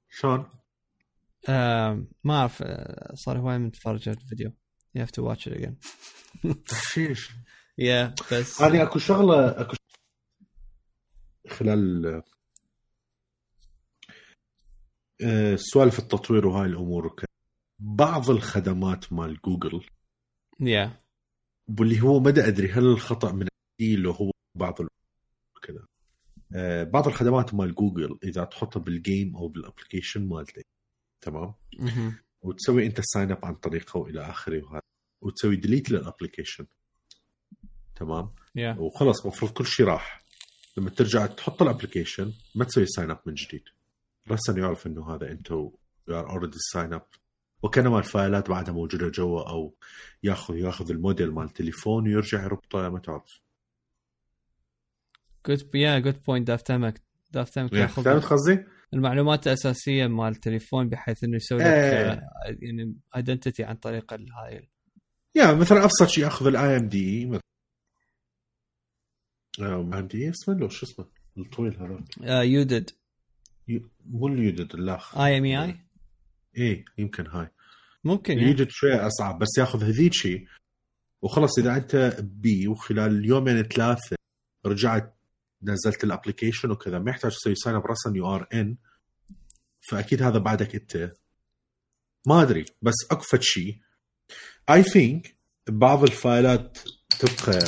شلون؟ آه ما أعرف صار هواي من تفرج الفيديو. You have to watch it again. تحشيش yeah بس أنا أكو شغلة أكو خلال آه، سوالف التطوير وهاي الأمور. وكذا بعض الخدمات مال Google yeah yeah. واللي هو ما أدري هل الخطأ من اللي هو بعض ال- كذا آه، بعض الخدمات مال جوجل إذا تحطها بال game أو بال application مالتك تمام؟ مهم. وتسوي أنت sign up عن طريقه وإلى آخره وهذا وتسوي delete لل application تمام؟ وخلص المفروض كل شيء راح. لما ترجع تحط ال application ما تسوي sign up من جديد. رأسا يعرف إنه هذا انت you are already sign up وكانما الفايلات بعدها موجودة جوا أو ياخذ ياخذ الموديل مال التليفون ويرجع يربطه ما تعرف. good yeah good point دا افتهمك دا افتهمك ياخذ فهمت قصدي؟ المعلومات الأساسية مال التليفون بحيث إنه يسوي لك إيه. آه، يعني ايدنتيتي عن طريق هاي يا مثلا أبسط شيء ياخذ الاي ام دي ام دي اسمه لو شو اسمه الطويل هذا. يودد. يو- مو اليودد الاخ اي ام اي اي يمكن هاي. ممكن يعني. يوجد شوي أصعب بس ياخذ هذيك شيء وخلص إذا أنت بي وخلال يومين ثلاثة رجعت نزلت ال application وكذا ما يحتاج تسوي ساين اب رسم يو ار ان فأكيد هذا بعدك أنت. ما أدري بس أكفت شيء. I think بعض الفايلات تبقى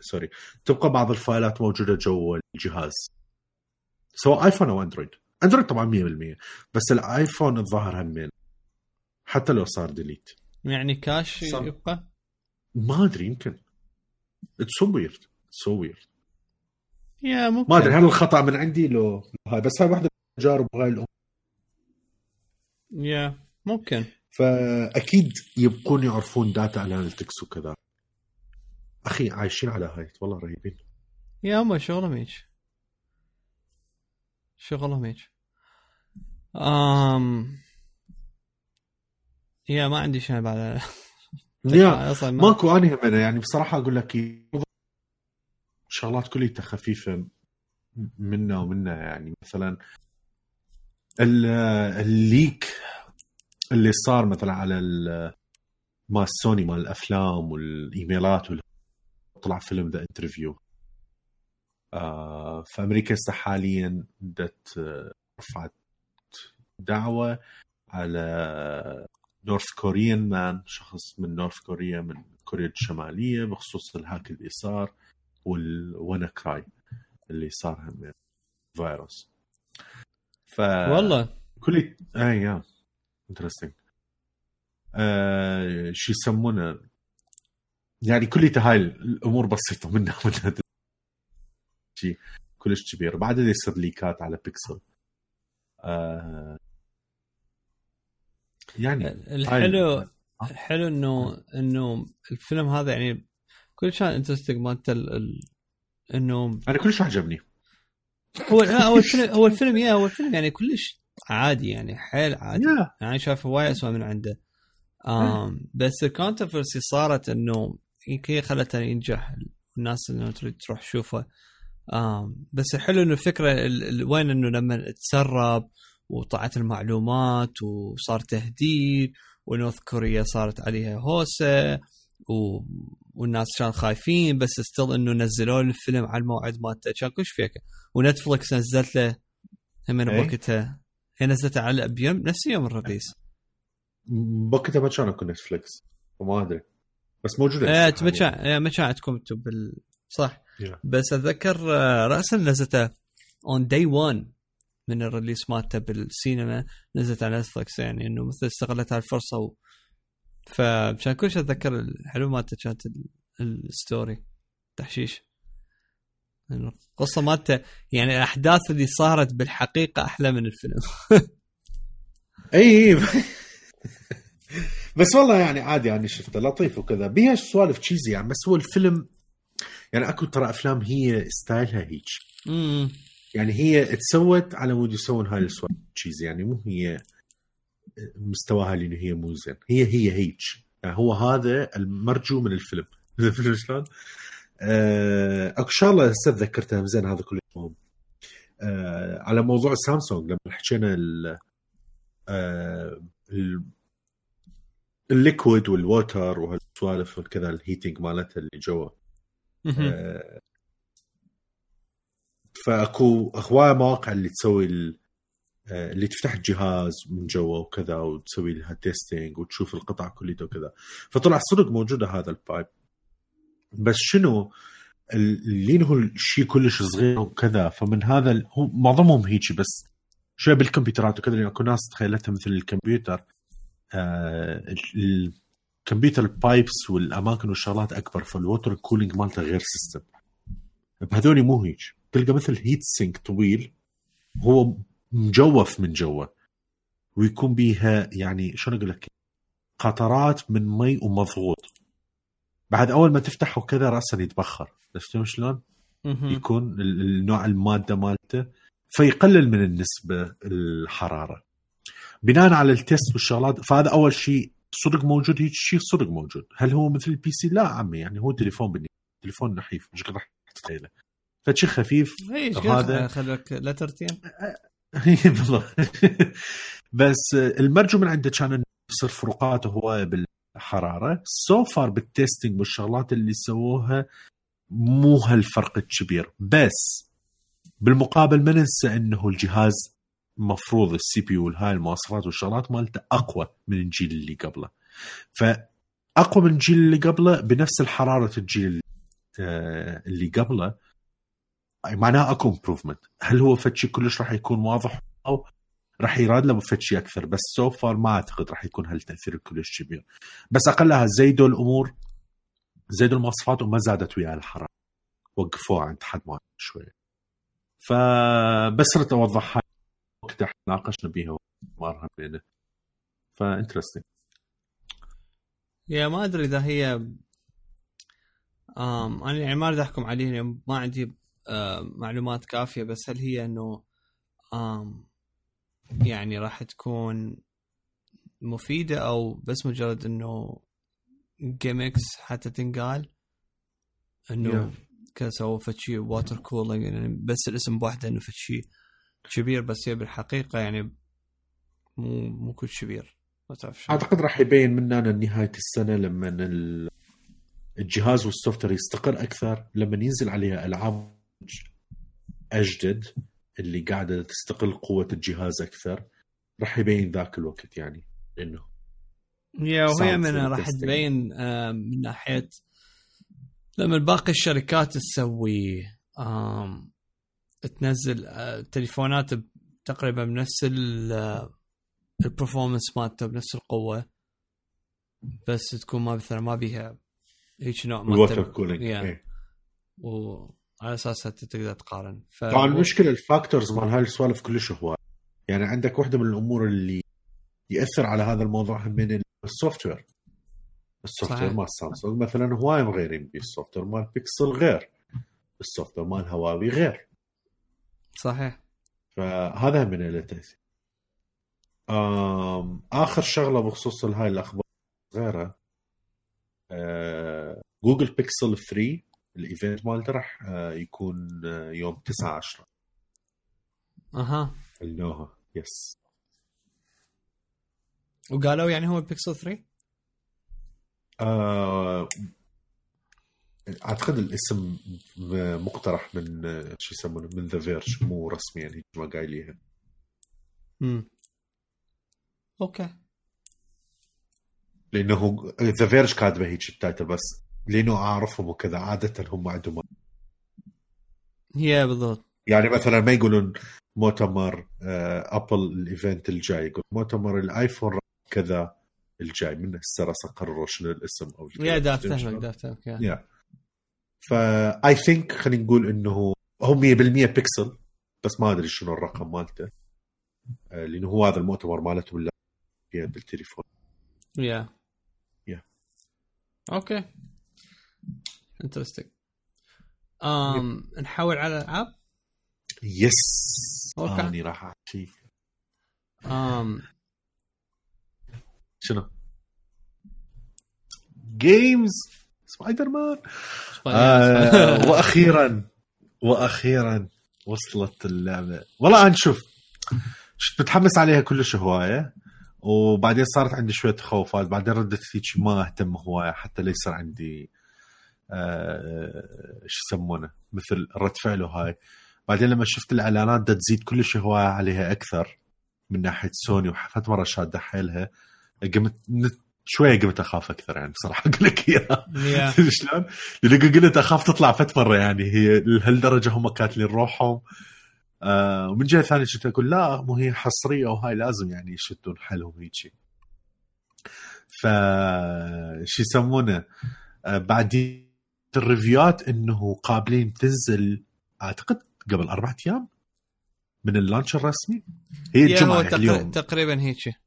sorry تبقى بعض الفايلات موجودة جوا الجهاز. سواء iPhone أو Android Android طبعا 100% بس ال iPhone الظاهر همين حتى لو صار delete. يعني cache صح. يبقى؟ ما أدري يمكن. it's so weird so weird يا ممكن ما أدري هل الخطأ من عندي لو هاي بس هاي واحدة من تجارب هاي الأمور يا ممكن. فأكيد يبقون يعرفون data analytics وكذا. أخي عايشين على هاي والله رهيبين. يا هم شغلهم هيك. شغلهم هيك. أم يا ما عندي شيء بعد. يا ماكو اني همنا يعني بصراحة أقول لك شغلات كلها خفيفة منا ومنا يعني. مثلا ال- ال leak اللي صار مثلا على ال- مال سوني مال الأفلام والإيميلات وال- طلع فيلم The Interview آه في أمريكا هسه حاليا بدت آه، رفعت دعوة على North Korean مان شخص من North Korea من كوريا الشمالية بخصوص ال hack اللي صار وال WannaCry اللي صار هم فيروس. ف والله. كل اي يا interesting شو يسمونه؟ يعني كل هاي الأمور بسيطة منها منها شيء كلش كبير. بعد يصير leak ات على بيكسل. آه يعني الحلو الحلو انه إنه الفيلم هذا يعني كل كان interesting مالته ال- ال- انه أنا كلش عجبني. هو هو الفيلم هو الفيلم يا هو الفيلم يعني كلش عادي يعني حيل عادي. يعني شايفه وايد اسوء من عنده. آم بس ال controversy صارت إنه يمكن هي خلته ينجح. الناس إنه تريد تروح تشوفه. بس الحلو إنه الفكرة ال- ال- وين إنه لما تسرب وطلعت المعلومات وصار تهديد و North Korea صارت عليها هوسة و... والناس كانوا خايفين بس still إنه نزلوا الفيلم على الموعد مالته كان كلش فيك و Netflix نزلت له هم إيه. بوقتها هي نزلت على بيوم نفس يوم ال release بوقتها ما كان اكو Netflix وما أدري بس موجودة إيه هسه ما. كان إيه، ما كان عندكم أنتم بال صح. بس أتذكر راسا نزلته on day 1 من ال release مالته بالسينما نزلت على Netflix يعني إنه مثل استغلت هاي الفرصة و... فكان كلش أتذكر الحلو مالته كانت ال- ال story تحشيش القصة مالته يعني الأحداث اللي صارت بالحقيقة أحلى من الفيلم. إي بس والله يعني عادي يعني شفته لطيف وكذا. بيها سوالف cheesy يعني بس هو الفيلم يعني أكو ترى أفلام هي style ها هيك. يعني هي تسوت على مود يسوون هاي السوالف cheesy يعني مو هي مستواها لأنه هي مو زين. هي هي هيك. يعني هو هذا المرجو من الفيلم. شلون؟ آه، أكو شغلة هسه تذكرتها زين هذا كله. آه، على موضوع سامسونج لما حكينا ال آه، ال- ال liquid وال water وهالسوالف وكذا ال heating مالتها اللي جوا. آه، فاكو هوايه مواقع اللي تسوي آه، اللي تفتح الجهاز من جوا وكذا وتسوي لها testing وتشوف القطع كليته وكذا. فطلع صدق موجودة هذا ال pipe بس شنو اللين هو الشيء كلش صغير وكذا فمن هذا هو معظمهم هيك بس شوية بالكمبيوترات وكذا أكو ناس تخيلتها مثل الكمبيوتر. آه ال- الكمبيوتر ال pipes والأماكن والشغلات أكبر فال water cooling مالته غير system بهذول مو هيك. تلقى مثل heat sink طويل هو مجوف من جوا. ويكون بيها يعني شلون أقول لك قطرات من مي ومضغوط. بعد أول ما تفتحه كذا راسا يتبخر. عرفت شلون؟ يكون ال- النوع المادة مالته فيقلل من النسبة الحرارة. بناء على ال test والشغلات فهذا أول شيء صدق موجود هيك شيء صدق موجود. هل هو مثل ال PC لا عمي يعني هو تليفون بني تليفون نحيف. مش راح تتخيله. فشي خفيف. هذا- هذا خلوك لترتين بالضبط. بس المرجو من عنده كان يصير فروقات هوايه بالحرارة. so far بال testing والشغلات اللي سووها مو هالفرق الكبير بس بالمقابل ما ننسى إنه الجهاز مفروض ال CPU هاي المواصفات والشغلات مالته أقوى من الجيل اللي قبله. فأقوى من الجيل اللي قبله بنفس الحرارة الجيل آه، اللي قبله. معناها أكو improvement هل هو فد شيء كلش راح يكون واضح؟ أو راح يراد له بفد شيء أكثر. بس so far ما أعتقد راح يكون هالتأثير كلش كبير. بس أقلها زيدوا الأمور زيدوا المواصفات وما زادت وياها الحرارة. وقفوها عند حد ما شوية. فبس صرت اوضح هاي وقتها ناقشنا بيها مارها بينه ف interesting يا ما أدري إذا هي آم أنا يعني ما أريد أحكم عليها لأن ما عندي معلومات كافية بس هل هي إنه آم يعني راح تكون مفيدة أو بس مجرد إنه gimmicks حتى تنقال؟ إنه كذا سووا فد شيء water cooling يعني بس الاسم بوحده إنه فد كبير بس هي بالحقيقة يعني مو مو كل كبير ما تعرف شو أعتقد راح يبين مننا نهاية السنة لما ال- الجهاز والسوفت وير يستقر أكثر لما ينزل عليها ألعاب أجدد اللي قاعدة تستقل قوة الجهاز أكثر راح يبين ذاك الوقت يعني إنه يا وهي من راح. تبين من ناحية لما باقي الشركات تسوي تنزل آه، تليفونات تقريبا بنفس الـ performance مالته بنفس القوة بس تكون ما مثلا ما بيها هيك نوع الوتر مالته cooling. إيه. وعلى أساسها أنت تقدر تقارن ف... طبعا المشكلة الـ factors مال هاي السوالف كلش هواي يعني عندك واحدة من الأمور اللي يأثر على هذا الموضوع من الـ software الـ software. مال سامسونج مثلا هواي مغيرين بيه الـ software مال بيكسل غير الـ software مال هواوي غير صحيح. فهذا من له تاثير آم، آخر شغلة بخصوص هاي الأخبار غيرها آه، جوجل بيكسل 3 الـ event مالته راح آه، يكون آه، يوم 9 10 أها. النوها yes وقالوا يعني هو البيكسل 3 آه، أعتقد الاسم مقترح من آه، شو يسمونه من ذا فيرج مو رسمي يعني ما قايليها امم أوكي. لأنه ذا فيرج كاتبة هيك الـ title بس لأنه أعرفهم وكذا عادة هم عندهم. هي بالضبط. يعني مثلا ما يقولون مؤتمر آه، ابل الـ event الجاي يقول مؤتمر الآيفون كذا الجاي من هسه قرروا شنو الاسم أو. يا دا افتهمك دا افتهمك يا. يا فا اي ثينك خلينا نقول إنه هو 100% بيكسل بس ما أدري شنو الرقم مالته. آه، لأنه هو هذا المؤتمر مالته ولا بالتليفون. yeah Yeah. أوكي interesting ام نحول على الألعاب؟ yes أوكي. أني راح أحكي. ام شنو؟ games سبايدر مان آه وأخيرا وأخيرا وصلت اللعبة. والله أنا شوف كنت متحمس عليها كلش هواية وبعدين صارت عندي شوية تخوفات. بعدين ردت هيك ما أهتم هوايه حتى لا يصير عندي آه شو يسمونه مثل رد فعل وهاي بعدين لما شفت الإعلانات دا تزيد كلش هواية عليها أكثر من ناحية سوني وحفت مرة شادة حيلها قمت شوية قمت أخاف أكثر يعني بصراحة أقول لك إياها. يا شلون؟ لأن قلت أخاف تطلع فت مره يعني. هي لهالدرجة هم كاتلين روحهم. آه ومن جهة ثانية كنت أقول لا مو هي حصرية وهاي لازم يعني يشدون حلهم هيجي ف شو يسمونه؟ آه بعد الـ reviewات إنه قابلين تنزل أعتقد قبل أربع أيام من الـ launch الرسمي. هي الجمعة يعني اليوم. تقريبا هيك.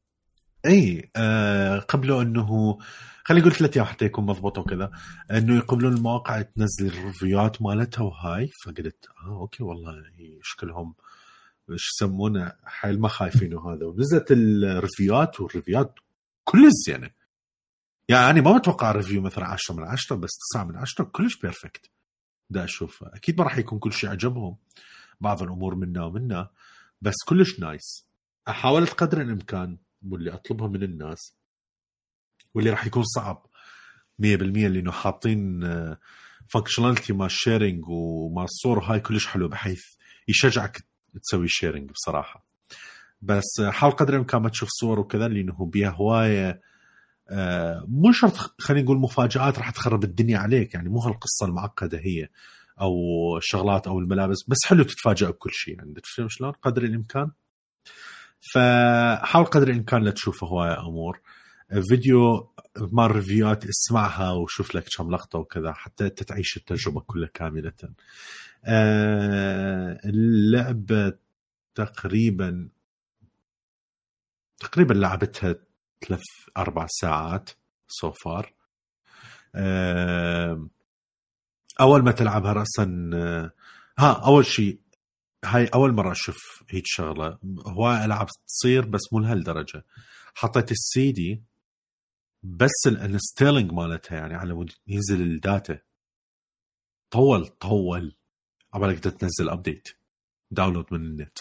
اي آه قبلوا إنه نقول ثلاث أيام حتى يكون مضبوط وكذا إنه يقبلون المواقع تنزل الـ reviewات مالتها وهاي فقلت آه أوكي والله شكلهم إيش يسمونه حيل ما خايفين وهذا. ونزلت الريفيوات والريفيوات كل زينة. يعني ما متوقع review مثلا 10 من 10 بس 9 من 10 كلش perfect دا أشوف. أكيد ما راح يكون كل شيء عجبهم بعض الأمور منا ومنا بس كلش nice حاولت قدر الإمكان. واللي أطلبها من الناس واللي راح يكون صعب. 100% لأنه حاطين functionality مال sharing ومال الصور هاي كلش حلو بحيث يشجعك تسوي sharing بصراحة. بس آه، حاول قدر الإمكان ما تشوف صور وكذا لأنه بيها هواية آه، مو شرط خلينا نقول مفاجآت راح تخرب الدنيا عليك يعني مو هالقصة المعقدة هي أو الشغلات أو الملابس بس حلو تتفاجئ بكل شيء يعني تفهم شلون قدر الإمكان؟ فحاول قدر الإمكان لا تشوف هواية أمور. فيديو مال ريفيوات اسمعها وشوف لك كم لقطة وكذا حتى أنت تعيش التجربة كلها كاملة. آه، اللعبه تقريبا تقريبا لعبتها ثلاث أربع ساعات so far أول ما تلعبها راسا آه، ها أول شيء هاي أول مرة أشوف هيك شغلة. هواي العاب تصير بس مو لهالدرجة. حطيت السي دي بس الـ installing مالتها يعني على مود ينزل الـ data طول طول. عبالك بدها تنزل update download من النت.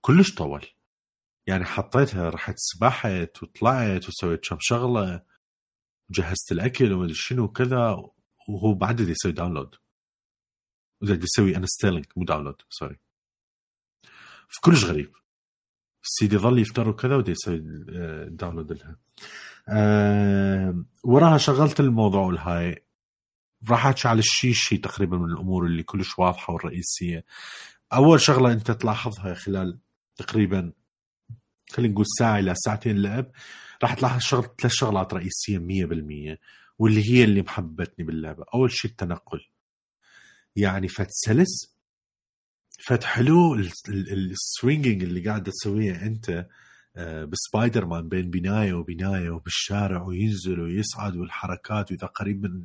كلش طول. يعني حطيتها رحت سبحت وطلعت وسويت كم شغلة. وجهزت الأكل وما ادري شنو وكذا. وهو بعد يسوي download بده يسوي installing مو download sorry. فكلش غريب. السي دي ظل يفتر وكذا وده يسوي آه، download لها. وراها شغلت الموضوع الهاي. راح أحكي على الشيء شيء تقريبا من الأمور اللي كلش واضحة والرئيسية. أول شغلة أنت تلاحظها خلال تقريبا خلينا نقول ساعة إلى ساعتين لعب راح تلاحظ شغل ثلاث شغلات رئيسية 100% واللي هي اللي محببتني باللعبة. أول شيء التنقل. يعني فد سلس فد حلو الـ swinging اللي قاعد تسويه أنت آه، بسبايدر مان بين بنايه وبنايه وبالشارع وينزل ويصعد والحركات وإذا قريب من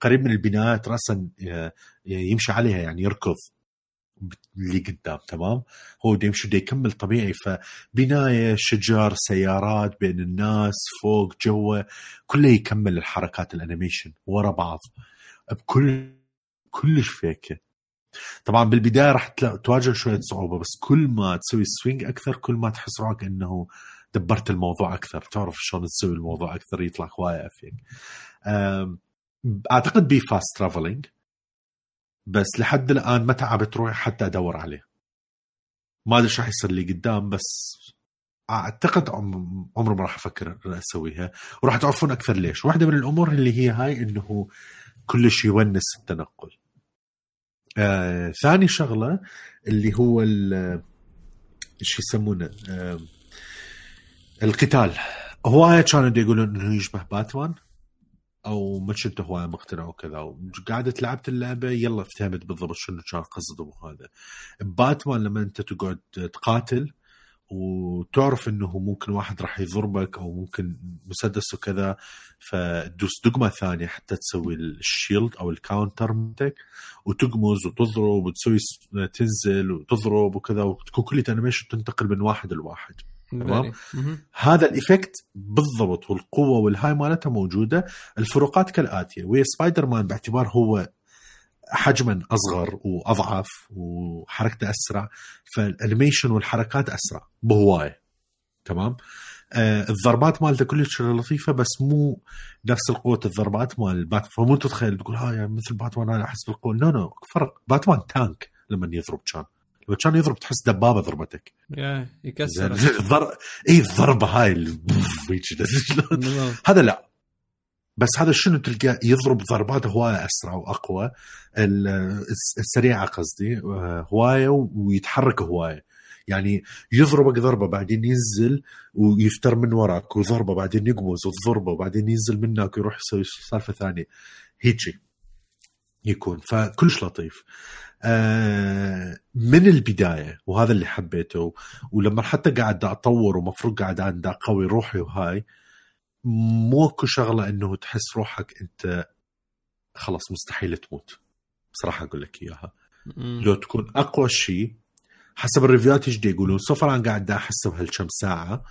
قريب من البنايات راسا آه، يمشي عليها يعني يركض اللي قدام تمام؟ هو بده يمشي بده يكمل طبيعي. فبناية شجر سيارات بين الناس فوق جوا كله يكمل الحركات الـ animation ورا بعض. بكل كلش fake ـة طبعا بالبداية راح تواجه شوية صعوبة بس كل ما تسوي swing أكثر كل ما تحس روحك إنه دبرت الموضوع أكثر تعرف شلون تسوي الموضوع أكثر يطلع هواية effect أم، أعتقد بي fast traveling بس لحد الآن ما تعبت روحي حتى أدور عليه. ما أدري إيش راح يصير لي قدام بس أعتقد عم- عمري ما راح أفكر أسويها. وراح تعرفون أكثر ليش. واحدة من الأمور اللي هي هاي إنه كلش يونس التنقل. آه، ثاني شغلة اللي هو ال- شو يسمونه آه، القتال. هواية كانوا يقولون إنه يشبه باتمان أو ما كنت هواية مقتنع وكذا. قعدت لعبت اللعبة يلا فهمت بالضبط شنو كان قصده وهذا باتمان لما أنت تقعد تقاتل وتعرف إنه ممكن واحد راح يضربك أو ممكن مسدس وكذا فتدوس دقمة ثانية حتى تسوي ال shield أو ال counter مالتك وتقمز وتضرب وتسوي تنزل وتضرب وكذا وتكون كل animation تنتقل من واحد لواحد. تمام. هذا ال effect بالضبط والقوة والهاي مالتها موجودة الفروقات كالآتية. ويا سبايدر مان باعتبار هو حجما أصغر وأضعف وحركته أسرع فال animation والحركات أسرع بهواية. تمام؟ آه الضربات مالته كلش لطيفة بس مو نفس القوة الضربات مال باتمان فمو تتخيل تقول ها يعني مثل باتمان أنا أحس بالقوة. no no فرق. باتمان tank لما يضرب كان لما كان يضرب تحس دبابة ضربتك. يكسر. الضر... اي الضربة هاي. بالضبط. هذا لا. بس هذا شنو تلقى؟ يضرب ضربات هواية أسرع وأقوى. ال- الس- السريعة قصدي آه، هواية ويتحرك هواية. يعني يضربك ضربة بعدين ينزل ويفتر من وراك وضربة بعدين يقمز وضربة وبعدين ينزل منك ويروح يسوي سالفة ثانية. هيجي يكون. فكلش لطيف. آه، من البداية وهذا اللي حبيته ولما حتى قاعد أطور ومفروض قاعد عند اقوي روحي وهاي مو اكو شغلة إنه تحس روحك أنت خلاص مستحيل تموت. بصراحه أقول لك إياها. مم. لو تكون أقوى شيء حسب الريفيوات إيش يقولون سوفر أنا قاعد دا احسه بهالكم ساعة.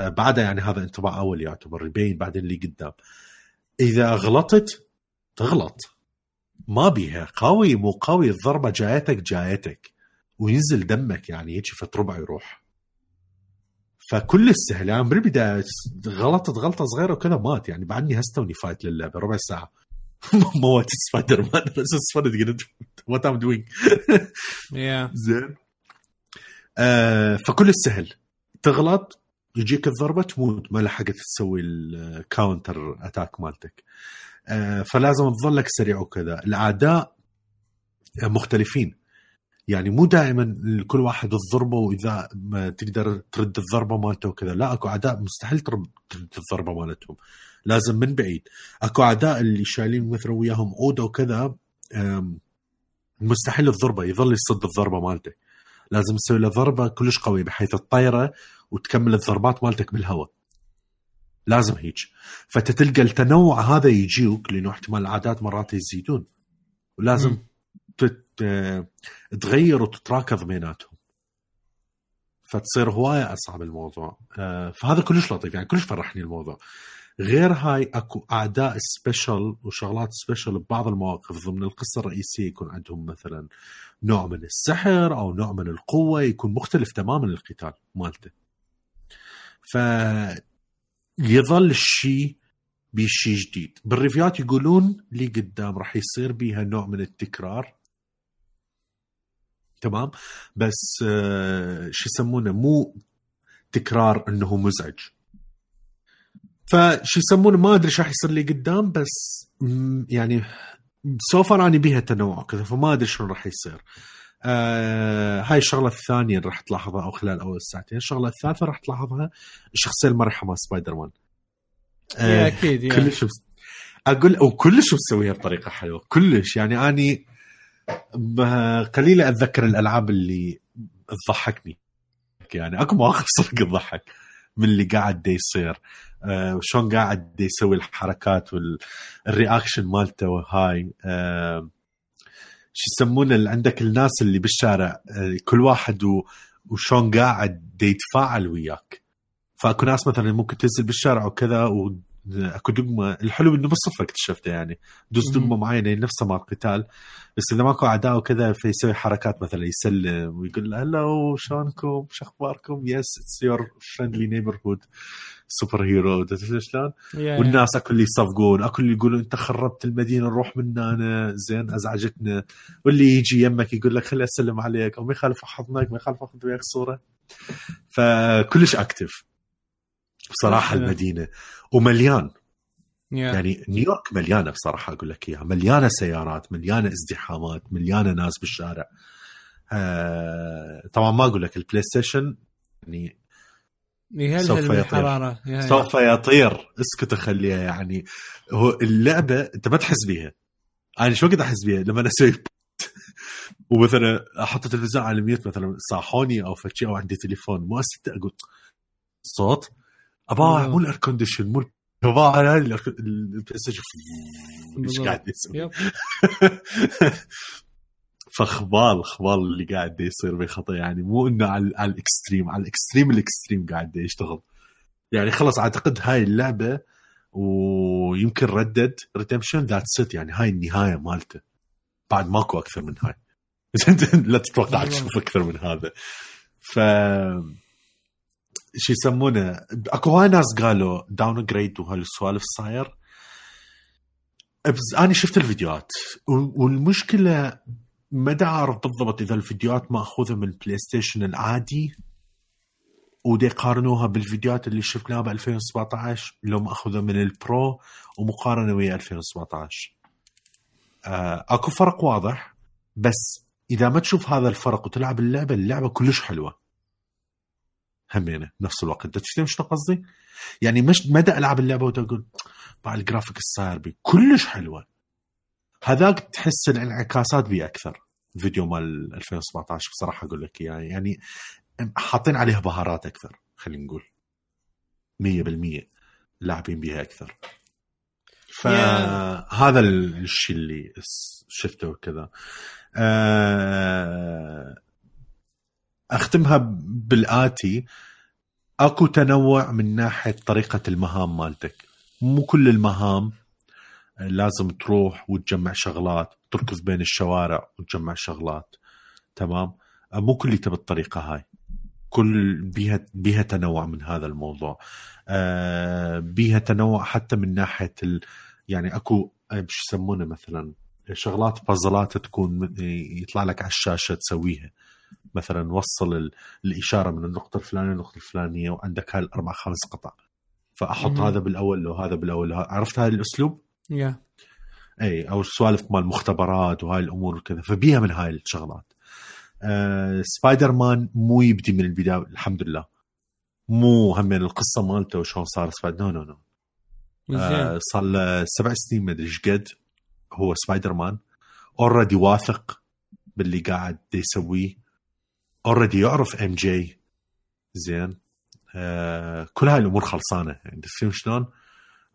آه، بعدها يعني هذا انطباع أول يعتبر يبين بعدين اللي قدام. إذا غلطت تغلط. ما بيها. قوي مو قوي الضربة جايتك جايتك. وينزل دمك يعني يجي فت ربع يروح. فكل يعني بالبدايه غلطت غلطه صغيره وكذا مات. يعني بعدني هسه توني فايت للعبة ربع ساعة. موت سبايدر مان. بس سبايدر what I'm doing زين. آه فكل السهل. تغلط يجيك الضربة تموت. ما لحقت تسوي ال counter attack مالتك. آه فلازم تظلك سريع وكذا. الأعداء مختلفين. يعني مو دائما كل واحد الضربة وإذا ما تقدر ترد الضربة مالته وكذا. لا أكو أعداء مستحيل ترد الضربة مالتهم. لازم من بعيد. أكو أعداء اللي شايلين مثلا وياهم عوده وكذا مستحيل الضربة يظل يصد الضربة مالته. لازم تسوي له ضربة كلش قوية بحيث تطيره وتكمل الضربات مالتك بالهواء. لازم هيك. فتتلقى التنوع هذا يجيوك لأنه احتمال العادات مرات يزيدون. ولازم مم. تغير وتتراكض بيناتهم. فتصير هواية أصعب الموضوع. آه، فهذا كلش لطيف. يعني كلش فرحني الموضوع. غير هاي أكو أعداء سبيشل وشغلات سبيشل ببعض المواقف. ضمن القصة الرئيسية يكون عندهم مثلا نوع من السحر أو نوع من القوة يكون مختلف تماما القتال مالته. ف يظل الشيء بشيء جديد. بالريفيات يقولون لي قدام راح يصير بيها نوع من التكرار. تمام. بس آه شو يسمونه مو تكرار إنه مزعج. فشو يسمونه ما أدري إيش راح يصير لي قدام بس يعني so far اني بيها تنوع كذا فما أدري شلون راح يصير. آه هاي الشغلة الثانية اللي راح تلاحظها أو خلال أول ساعتين. الشغلة الثالثة راح تلاحظها الشخصيه المرحه مال سبايدر مان yeah أكيد yeah. كلش بس- أقول وكلش مسويها بطريقة حلوة كلش. يعني أني ب- قليله أتذكر الألعاب اللي تضحكني. يعني أكو مواقف صدق تضحك من اللي قاعد دا يصير. آه وشون قاعد دا يسوي الحركات والرياكشن مالته وهاي. آه شو يسمونه اللي عندك الناس اللي بالشارع آه كل واحد وشون قاعد يتفاعل وياك. فأكو ناس مثلا ممكن تنزل بالشارع وكذا أكو دقمة. الحلو إنه بالصدفه اكتشفته يعني. دوس. دقمة معينة نفسها مال قتال بس إذا ماكو أعداء وكذا فيسوي حركات مثلا يسلم ويقول هلو شلونكم؟ شو أخباركم؟ yes it's your friendly neighborhood super hero شلون؟ والناس اكو اللي يصفقون اكو اللي يقولون أنت خربت المدينة نروح من هنا زين أزعجتنا. واللي يجي يمك يقول لك خلي أسلم عليك. أو ما يخالف أحضنك ما يخالف أخذ وياك صورة. فكلش active بصراحة. المدينة. ومليان. yeah يعني نيويورك مليانة بصراحة أقول لك إياها. مليانة سيارات مليانة ازدحامات مليانة ناس بالشارع. آه طبعا ما أقول لك ال PlayStation يعني سوف يطير. سوف يطير. اسكت اخليها يعني. هو اللعبة أنت ما تحس بيها. أنا شو وقت أحس بيها؟ لما أسوي ومثلا أحط التلفزيون على mute مثلا صاحوني أو فشي أو عندي تليفون مو. أقول صوت ابا بالضبط. مو الأير كونديشن مو ابا على البلاي ستيشن إيش. قاعد يسوي. فخبال خبال اللي قاعد يصير بخطا يعني مو إنه على, على الإكستريم على الإكستريم الإكستريم قاعد يشتغل. يعني خلص أعتقد هاي اللعبة ويمكن ردد ريدمشن ذات ست يعني هاي النهاية مالته. بعد ماكو أكثر من هاي. لا تتوقع تشوف أكثر من هذا. ف شو يسمونه اكو هاي ناس قالوا downgrade وهالسوالف صاير. أنا شفت الفيديوهات. والمشكلة ما اعرف بالضبط إذا الفيديوهات مأخوذة من ال PlayStation العادي ودي يقارنوها بالفيديوهات اللي شفناها ب 2017 لو مأخوذة من ال Pro ومقارنة ويا 2017 آه، أكو فرق واضح بس إذا ما تشوف هذا الفرق وتلعب اللعبة اللعبة كلش حلوة. همينه بنفس الوقت. انت تفهم شنو قصدي؟ يعني مش مدى العب اللعبة وتقول بعد الجرافيك الصاير بي؟ كلش حلوة. هذاك تحس الانعكاسات بي أكثر. الفيديو مال 2017 بصراحة أقول لك إياه. يعني حاطين عليها بهارات أكثر خلينا نقول. 100% لاعبين بها أكثر. فهذا الشيء اللي شفته وكذا. آه، أختمها بالآتي. أكو تنوع من ناحية طريقة المهام مالتك. مو كل المهام لازم تروح وتجمع شغلات تركض بين الشوارع وتجمع شغلات. تمام؟ مو كليته بالطريقة هاي. كل بيها بيها تنوع من هذا الموضوع. آه بيها تنوع حتى من ناحية ال يعني أكو إيش يسمونه مثلا؟ شغلات بازلات تكون يطلع لك على الشاشة تسويها. مثلا وصل الإشارة من النقطة الفلانية للنقطة الفلانية وعندك هاي الأربع خمس قطع. فأحط مم. هذا بالأول لو هذا بالأول عرفت هذا الأسلوب؟ yeah. إي أو سوالف مال مختبرات وهاي الأمور وكذا. فبيها من هاي الشغلات. آه سبايدر مان مو يبدي من البداية الحمد لله. مو هم القصة مالته وشلون صار سبايدر no no no آه صار له سبع سنين ما أدري إيش قد هو سبايدر مان already واثق باللي قاعد يسويه. already يعرف MJ زين آه كل هاي الأمور خلصانة. يعني شلون؟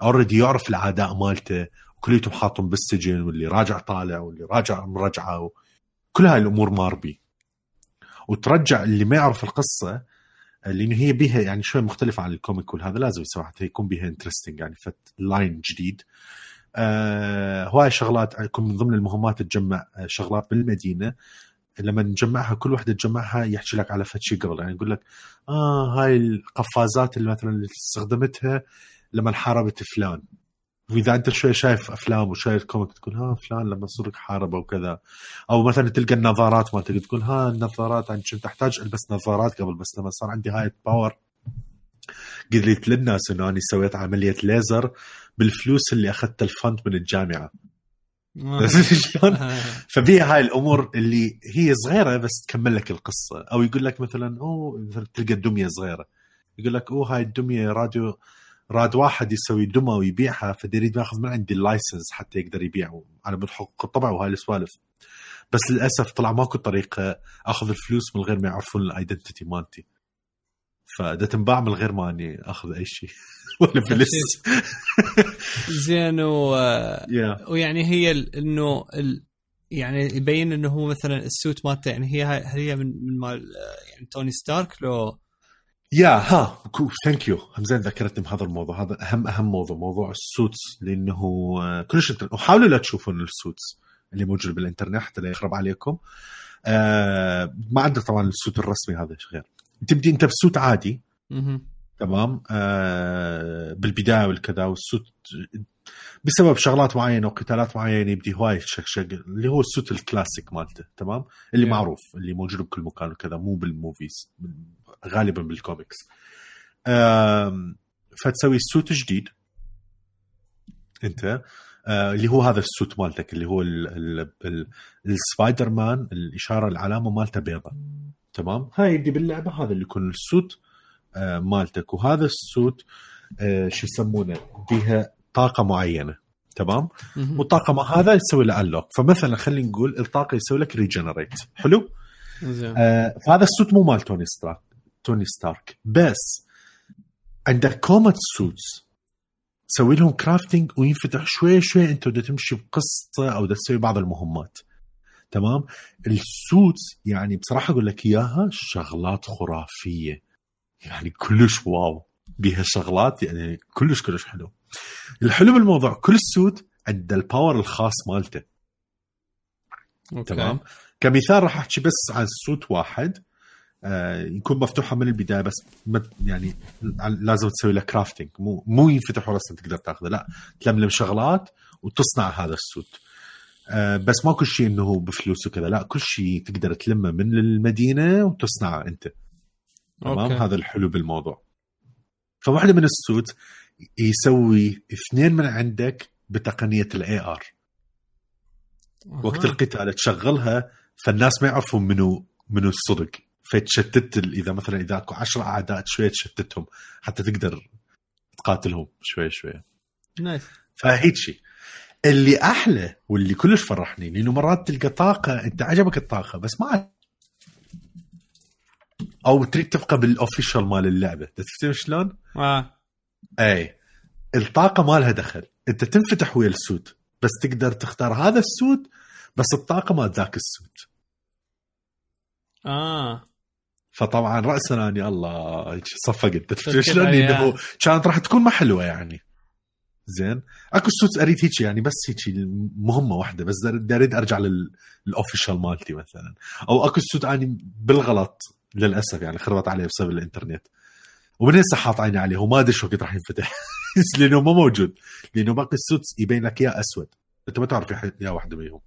already يعرف الأعداء مالته وكليتهم حاطهم بالسجن واللي راجع طالع واللي راجع مرجعه كل هاي الأمور مار بي. وترجع اللي ما يعرف القصة لأنه هي بيها يعني شوي مختلفة عن ال comic والهذا لازم حتى يكون بيها interesting يعني فت line جديد. آه هواي شغلات يكون من ضمن المهمات تجمع شغلات بالمدينة. لما نجمعها كل وحدة تجمعها يحكي لك على فد شيء قبل. يعني يقول لك آه هاي القفازات اللي مثلا اللي استخدمتها لما حاربت فلان. وإذا أنت شوي شايف أفلام وشايف comic تقول ها فلان لما صار حاربه وكذا. أو مثلا تلقى النظارات مالتك تقول ها النظارات أنا كنت أحتاج ألبس نظارات قبل بس لما صار عندي هاي ال power قلت للناس إنه أنا سويت عملية ليزر بالفلوس اللي اخذت ال fund من الجامعة. شلون؟ ففيها هاي الأمور اللي هي صغيرة بس تكمل لك القصة. أو يقول لك مثلا اوه مثلا تلقى الدمية صغيرة. يقول لك أوه هاي الدمية راديو راد واحد يسوي دمى ويبيعها فيريد ياخذ من عندي ال license حتى يقدر يبيع. على حقوق الطبع وهاي السوالف. بس للأسف طلع ماكو طريقة أخذ الفلوس من غير ما يعرفون ال identity مالتي. فاذا تنباع من غير ما اني اخذ اي شيء. ولا فلس زين و... yeah. ويعني هي انه ال... يعني يبين انه هو مثلا ال suit مالته يعني هي هي من من مال يعني توني ستارك لو yeah ها thank you زين ذكرتني بهذا الموضوع. هذا اهم أهم موضوع موضوع ال suits لأنه كلش وحاولوا لا تشوفون ال suits اللي موجود بالإنترنت حتى لا يخرب عليكم. آه ما عندك طبعا ال suit الرسمي هذا غير؟ تبدي أنت ب suit عادي. تمام؟ آه بالبداية والكذا وال suit بسبب شغلات معينة وقتالات معينة يبدي هواي شق اللي هو ال suit ال classic مالته تمام؟ اللي yeah. معروف اللي موجود بكل مكان وكذا مو بال movies غالبا بالكوميكس. فتسوي ال suit جديد. أنت؟ آه اللي هو هذا ال suit مالتك اللي هو السبايدر مان الإشارة العلامة مالته بيضة. تمام؟ هاي اللي باللعبة هذا اللي يكون ال suit آه مالتك. وهذا ال suit آه شو يسمونه؟ بها طاقة معينة. تمام؟ والطاقة ما هذا يسوي له unlock فمثلا خلينا نقول الطاقة يسوي لك regenerate حلو؟ آه فهذا ال suit مو مال توني ستارك. توني ستارك. بس عندك كومت suits تسوي لهم crafting وينفتح شوي شوي انت بدك تمشي بقصة أو بدك تسوي بعض المهمات. تمام؟ ال suits يعني بصراحة أقول لك إياها شغلات خرافية. يعني كلش wow بها شغلات يعني كلش كلش حلو. الحلو بالموضوع كل suit عنده ال power الخاص مالته. okay. تمام؟ كمثال راح أحكي بس عن suit واحد. يكون مفتوحة من البداية بس يعني لازم تسوي له crafting مو مو ينفتح ورسم تقدر تاخذه لا. تلملم شغلات وتصنع هذا ال suit آه بس ما كل شيء إنه بفلوس وكذا لا. كل شيء تقدر تلمه من المدينة وتصنعه أنت. تمام. هذا الحلو بالموضوع. فواحدة من ال suit يسوي اثنين من عندك بتقنية ال AR وقت. القتال تشغلها فالناس ما يعرفون منو منو الصدق. فتشتت ال- إذا مثلا إذا أكو 10 أعداء شوية تشتتهم حتى تقدر تقاتلهم. شوي شوي. nice. فهيك شيء اللي أحلى واللي كلش فرحني لأنه مرات تلقى طاقة أنت عجبك الطاقة بس ما أو تريد تبقى بال official مال اللعبة. تفتهم شلون؟ آه. اي الطاقة ما لها دخل. أنت تنفتح ويا ال suit بس تقدر تختار هذا ال suit بس الطاقة ما ذاك ال suit آه. فطبعا راسا إني الله هيك صفقت شلون. إنه كانت راح تكون ما حلوة يعني. زين؟ أكو suit أريد هيك يعني بس هيك مهمة واحدة بس بدي اريد أرجع لل- لل official مالتي مثلا. أو أكو suit أني بالغلط للأسف يعني خربت عليه بسبب الإنترنت. ومن هسه حاط عيني عليه وما أدري شو وقت راح ينفتح. لأنه ما موجود. لأنه باقي ال suit يبين لك اياه أسود. أنت ما تعرف يا- يا واحدة منهم.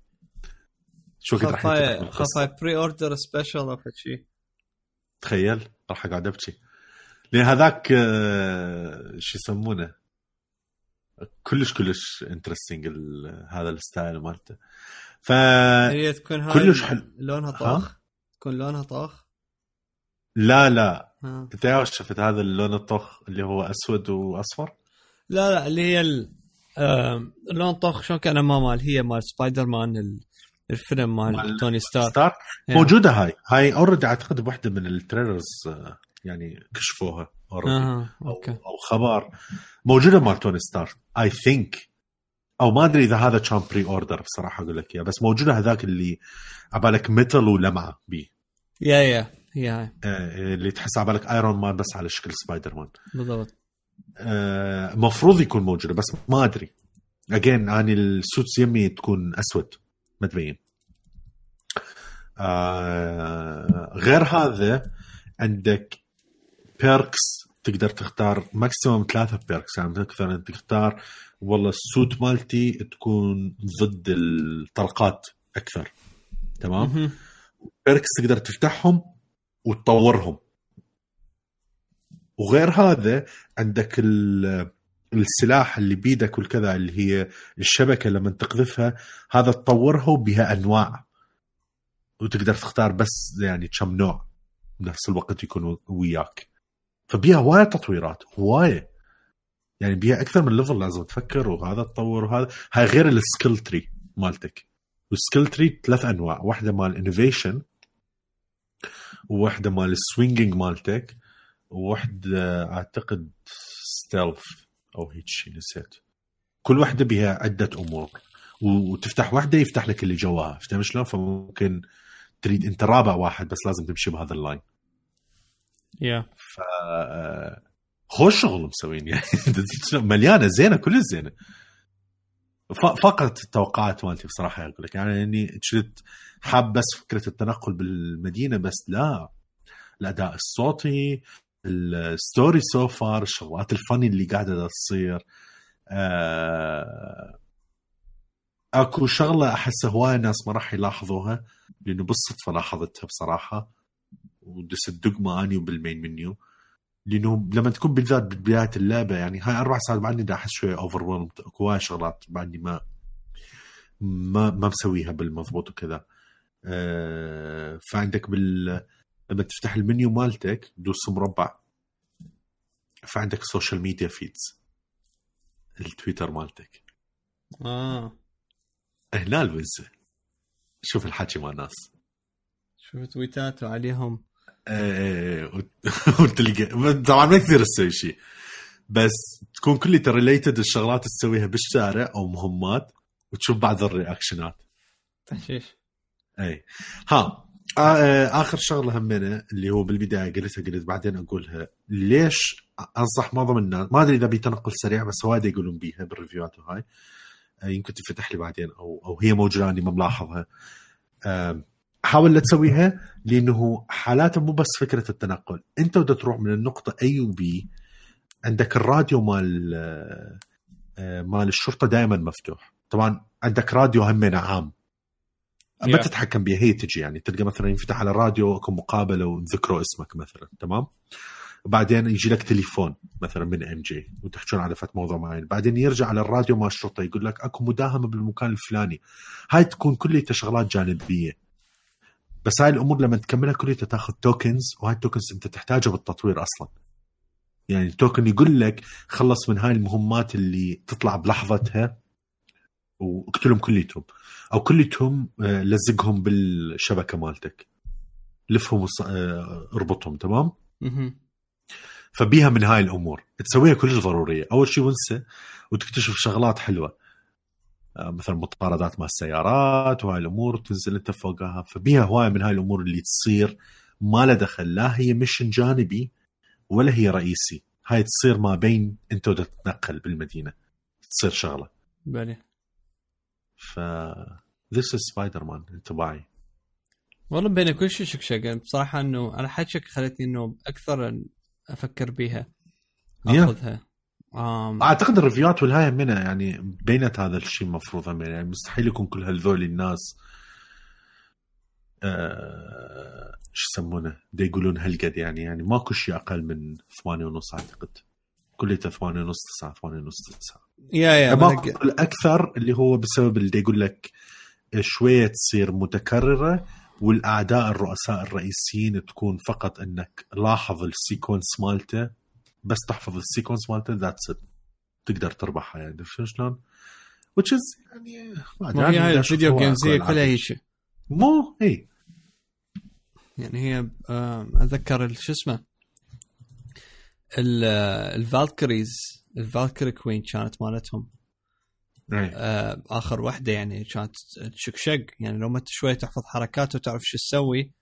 شو وقت راح ينفتح. خفاي pre-order special أو شيء تخيل راح أقعد أبكي. لأن هذاك آه، شو يسمونه؟ كلش كلش interesting هذا ال style مالته. ف هي تكون هاي كلش حلو. لونها طاخ؟ تكون لونها طاخ؟ لا لا. ها. أنت يا شفت هذا اللون الطخ اللي هو أسود وأصفر؟ لا لا اللي هي ال- اللون طاخ شلون كان ما مال هي مال سبايدر مان ال- الفيلم مال توني ستار ستار إيه. موجودة هاي. هاي already أعتقد بوحدة من ال trailers آه، يعني كشفوها already أها أو خبر. موجودة مال توني ستار I think أو ما أدري إذا هذا كان pre-order بصراحة أقول لك إياه بس موجودة هذاك اللي عبالك metal ولمعه بيه yeah yeah هي هاي آه، اللي تحس عبالك ايرون مان بس على شكل سبايدر مان بالضبط. آه، مفروض يكون موجودة بس ما أدري. اجين اني ال suits يمي تكون أسود. ما تبين آه، غير هذا عندك perks تقدر تختار maximum ثلاثة perks يعني أنت تختار والله ال suit مالتي تكون ضد الطلقات أكثر. تمام. بيركس تقدر تفتحهم وتطورهم. وغير هذا عندك ال- السلاح اللي بيدك والكذا اللي هي الشبكة لما تقذفها هذا تطورها وبها أنواع. وتقدر تختار بس يعني كم نوع بنفس الوقت يكونوا وياك. فبيها هوايه تطويرات هوايه يعني بيها أكثر من level لازم تفكر وهذا تطور وهذا هاي غير ال skill tree مالتك. وال skill tree ثلاث أنواع واحدة مال innovation وواحدة مال ال swinging مالتك وواحدة أعتقد stealth أو هيك شيء نسيت. كل واحدة بها عدة أمور. وتفتح واحدة يفتح لك اللي جواها. فهمت شلون؟ فممكن تريد أنت رابع واحد بس لازم تمشي بهذا ال line. yeah ف خوش شغل مسوين. يعني مليانة زينة كل زينه فقط التوقعات مالتي بصراحة أقول لك. يعني أني كنت حاب بس فكرة التنقل بالمدينة بس لا. الأداء الصوتي ال story so far الشغلات الفني اللي قاعدة تصير آه، اكو شغلة أحس هواي ناس ما راح يلاحظوها لأنه بالصدفة لاحظتها بصراحة ودست دقمه اني وبالمين منيو لأنه لما تكون بالذات ببداية اللعبة يعني هاي أربع ساعات بعدني دا أحس شوية اوفر أكو هواي شغلات بعدني ما ما ما مسويها بالمضبوط وكذا. آه، فعندك بال لما تفتح المنيو مالتك دوس مربع فعندك social media feeds التويتر مالتك. آه. هنا الوزه شوف الحكي مع الناس. شوف تويتات وعليهم إيه وت- وتلقى طبعا ما كثير تسوي شيء. بس تكون كلها related لشغلات تسويها بالشارع أو مهمات وتشوف بعض الرياكشنات. تحشيش إي ها آخر شغلة همينة اللي هو بالبداية قلتها قلت بعدين أقولها. ليش أنصح معظم الناس؟ ما أدري إذا بيتنقل سريع بس وايد يقولون بيها بالريفيوات وهاي. آه، يمكن تفتح لي بعدين أو أو هي موجودة اني ما ملاحظها. حاول لا تسويها لأنه حالاتها مو بس فكرة التنقل. أنت بدك تروح من النقطة A و B عندك الراديو مال آه، آه، مال الشرطة دائما مفتوح. طبعا عندك راديو همين عام. ما Yeah. تتحكم بها هي تجي يعني تلقى مثلا ينفتح على الراديو أكو مقابلة وذكروا اسمك مثلا تمام؟ بعدين يجي لك تليفون مثلا من إم جي وتحكون على فت موضوع معين. بعدين يرجع على الراديو مع الشرطه يقول لك أكو مداهمة بالمكان الفلاني. هاي تكون كلها شغلات جانبية. بس هاي الأمور لما تكملها كلها تاخذ tokens وهاي ال tokens أنت تحتاجها بالتطوير أصلا. يعني ال token يقول لك خلص من هاي المهمات اللي تطلع بلحظتها واقتلهم كليتهم. أو كليتهم آه، لزقهم بالشبكة مالتك. لفهم وص- آه، اربطهم تمام؟ مهم. فبيها من هاي الأمور. تسويها كلش ضرورية. أول شيء وانسى وتكتشف شغلات حلوة. آه، مثلا مطاردات مع السيارات وهاي الأمور تنزل أنت فوقها. فبيها هواية من هاي الأمور اللي تصير ما لها دخل. لا هي مشن جانبي ولا هي رئيسي. هاي تصير ما بين أنت وتتنقل بالمدينة. تصير شغلة. بالي ف this is سبايدر مان انطباعي والله بين كل شيء شكشقه بصراحة إنه على حكيك خلتني إنه أكثر أفكر بيها. Yeah. أخذها. آم. أعتقد الريفيوات والهاي منها يعني بينت هذا الشيء المفروض يعني مستحيل يكون كل هذول الناس آه شو يسمونه؟ دا يقولون هالقد يعني. يعني ماكو شيء أقل من ثمانية ونص أعتقد. كليته ثمانية ونص تسعة ثمانية ونص تسعة. yeah yeah الاكثر اللي هو بسبب اللي يقول لك شوية تصير متكررة والأعداء الرؤساء الرئيسيين تكون فقط إنك لاحظ ال sequence مالته بس تحفظ ال sequence مالته that's it تقدر تربحها يعني عرفت شلون؟ which is يعني ما هي هاي ال video games هي. كلها هيك مو إي يعني هي آم، أتذكر شو اسمه؟ ال Valkyries ال Valkyrie Queen كانت مالتهم. إي. آه، آخر وحدة يعني كانت تشكشق يعني لو ما أنت شوي تحفظ حركات وتعرف شو تسوي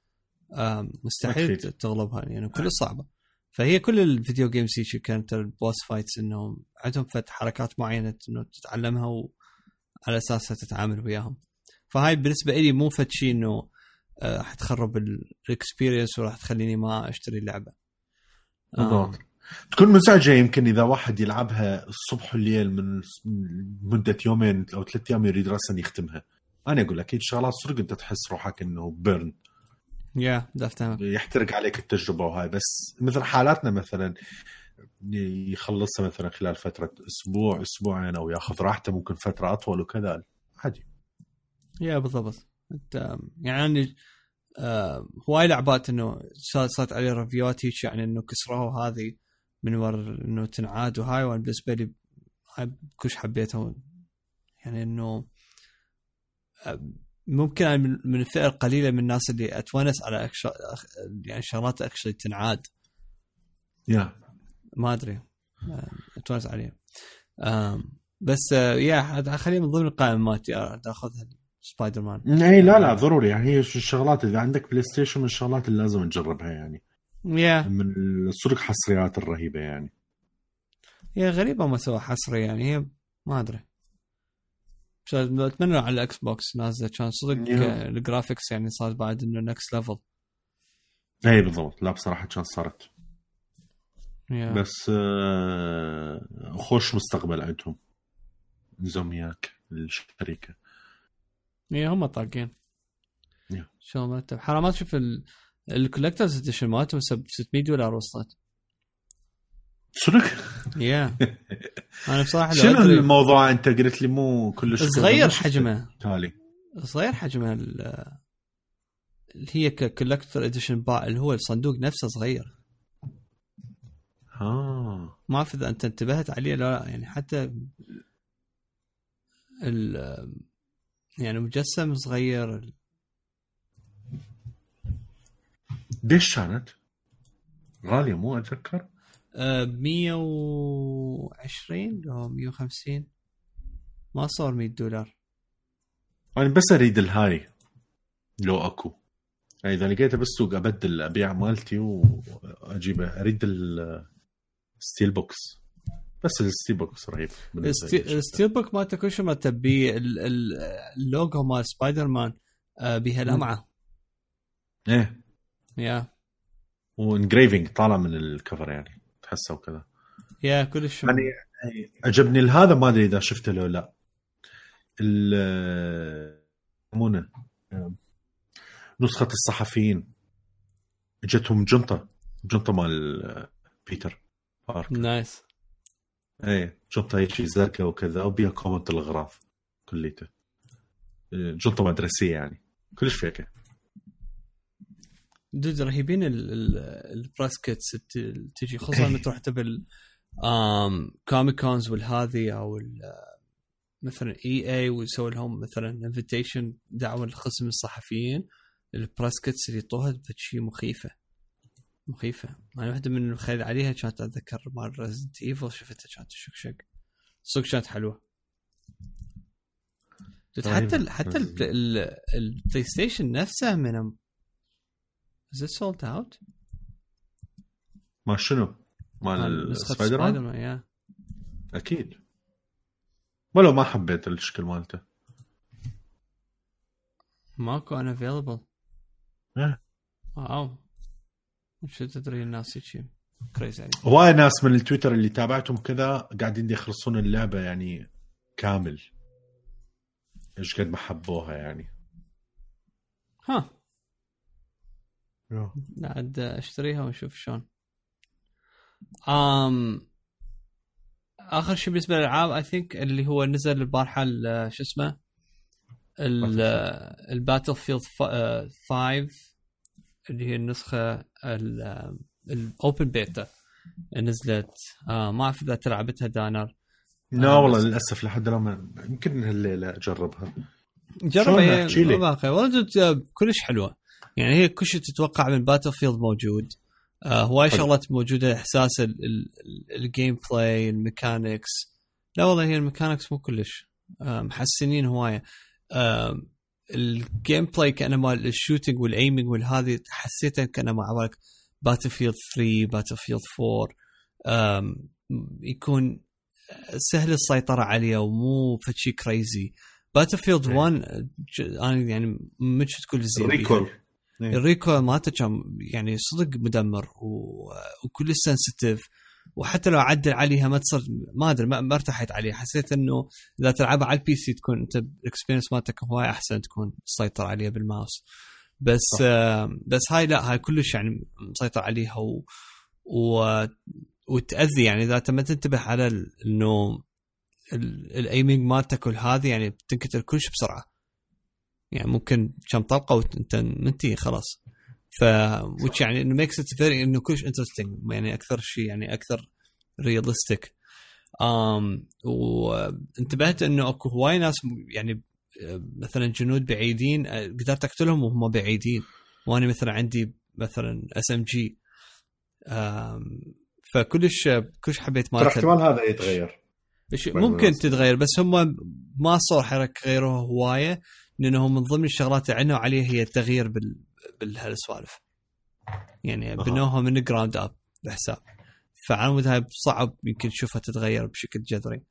آم، مستحيل أكيد. تغلبها. يعني كل صعبة. فهي كل ال video games هيك كانت ال boss fights إنهم عندهم فت حركات معينة إنه تتعلمها وعلى أساسها تتعامل وياهم. فهاي بالنسبة لي مو فد شيء إنه آه، حتخرب ال experience وراح تخليني ما أشتري اللعبة. آم، بالضبط. تكون مزعجة يمكن إذا واحد يلعبها الصبح والليل من مدة يومين أو ثلاث أيام يريد راسا يختمها. أنا أقول لك هيك شغلات صدق أنت تحس روحك إنه burn yeah افتهمك يحترق عليك التجربة وهاي. بس مثل حالاتنا مثلا يخلصها مثلا خلال فترة أسبوع أسبوعين أو ياخذ راحته ممكن فترة أطول وكذا. عادي. يا بالضبط. أنت يعني آه هواي لعبات إنه صارت عليه ريفيوات هيك يعني إنه كسروها هذه من ور إنه تنعاد. وهاي وأنا بالنسبة لي كلش حبيتها. يعني إنه ممكن أنا من الفئة القليلة من الناس اللي أتونس على أكش... يعني شغلات أكشلي تنعاد. يا ما أدري. أتونس عليها بس yeah هذا خليها من ضمن القائمة مالتي آه، أخذها سبايدر مان. إي لا لا ضروري. يعني هي الشغلات إذا عندك بلاي ستيشن من الشغلات اللي لازم تجربها يعني. yeah من الصدق حصريات الرهيبة يعني. هي غريبة ما سوى حصري يعني هي ما أدري. أتمنى على الاكس بوكس نازلة كان صدق yeah. آه، ال graphics يعني صار بعد إنه next level اي بالضبط. لا بصراحة كان صارت. يا. بس آه، خوش مستقبل عندهم. زومياك الشركة. هي هم طاقين. يا. شو حرام تشوف الكولكترز اديشن مالتهم سب- 600 دولار وصلت. صدق؟ يا أنا بصراحة شنو الموضوع أنت قلت لي مو كلش صغير. حجمه. تالي. صغير حجمها ال- اللي هي كولكتر اديشن باع اللي هو الصندوق نفسه صغير. آه. ما أعرف إذا أنت انتبهت عليه لا لأ. يعني حتى ال يعني مجسم صغير ليش كانت؟ غالية مو أتذكر. آه، 120 أو 150 ما صار 100 دولار. أنا بس أريد الهاي لو أكو. يعني إذا لقيته بالسوق أبدل أبيع مالتي وأجيبه. أريد ال steelbook بس ال steelbook رهيب. ال steelbook مالته كل شيء مالته اللوجو مال سبايدر مان آه، بها لمعة. إيه. yeah و engraving طالع من ال cover يعني تحسه وكذا yeah كلش يعني عجبني. هذا ما أدري إذا شفته لو لا. ال يسمونه نسخة الصحفيين. اجتهم جنطة جنطة مال بيتر باركر. nice إيه جنطة هيك زرقاء وكذا وبيها كومنت الأغراض كليته. جنطة مدرسية يعني. كلش فيك دود رهيبين البرايس كيتس تجي خصوصا لما تروح تبل كوميك كونز والهذه أو مثلا اي اي ويسوي لهم مثلا انفيتيشن دعوة لقسم الصحفيين البرايس كيتس اللي يعطوها شيء مخيفة. مخيفة. أنا واحدة من الخيل عليها كانت أتذكر مال ريزنت ايفل شفتها كانت شق صدق كانت حلوة. حتى ال حتى ال PlayStation نفسه من Is it sold out؟ ما شنو؟ مال سبايدر مان؟ يا أكيد. ولو ما حبيت الشكل مالته. ماكو unavailable wow. شو تدري الناس هيك crazy هواي ناس من التويتر اللي تابعتهم كذا قاعدين يخلصون اللعبة يعني كامل. إيش قد ما حبوها يعني. ها عاد أشتريها ونشوف شلون. um آخر شيء بالنسبة للألعاب I think اللي هو نزل البارحة شو اسمه ال Battlefield 5 اللي هي النسخة ال open beta نزلت آه ما أعرف إذا تلعبتها دانر. لا آه والله للأسف لحد الآن يمكن هالليلة أجربها. جربها هي والله كلش حلوة. يعني هي كل شيء تتوقع من Battlefield موجود. آه هواي شغلات موجودة إحساس ال gameplay ال mechanics. لا والله هي ال mechanics مو كلش. آه محسنين هواية. آه ال gameplay كأنه مال ال shooting وال aiming والهذه حسيته كأنه مع بالك Battlefield 3 Battlefield 4 يكون سهل السيطرة عليه ومو فشي crazy Battlefield 1 أنا يعني مش تقول زين. recoil إيه. ال recoil مالته كان يعني صدق مدمر و... وكل sensitive وحتى لو عدل عليها ما تصير ما أدري ما ارتحت عليه. حسيت إنه إذا تلعبها على ال PC تكون أنت ال experience مالتك هواي أحسن تكون تسيطر عليها بالماوس. بس آه بس هاي لا هاي كلش يعني مسيطر عليها و, و... وتأذي. يعني إذا انت ما تنتبه على إنه ال aiming مالتك والهذه يعني بتنقتل كلش بسرعة. يعني ممكن كم طلقة وانت منتهي خلاص. ف which يعني إنه makes it very إنه كلش interesting يعني أكثر شيء يعني أكثر realistic um, وانتبهت إنه أكو هواي ناس يعني مثلا جنود بعيدين قدرت أقتلهم وهم بعيدين. وأنا مثلا عندي مثلا SMG فكلش كلش حبيت ما احتمال هذا يتغير. ممكن تتغير بس هم ما صار يغيروها هواية. لأنه من ضمن الشغلات اللي عنوا عليها هي التغيير بال بهالسوالف يعني بنوها من ground up بحساب فعلى مود هاي صعب يمكن تشوفها تتغير بشكل جذري.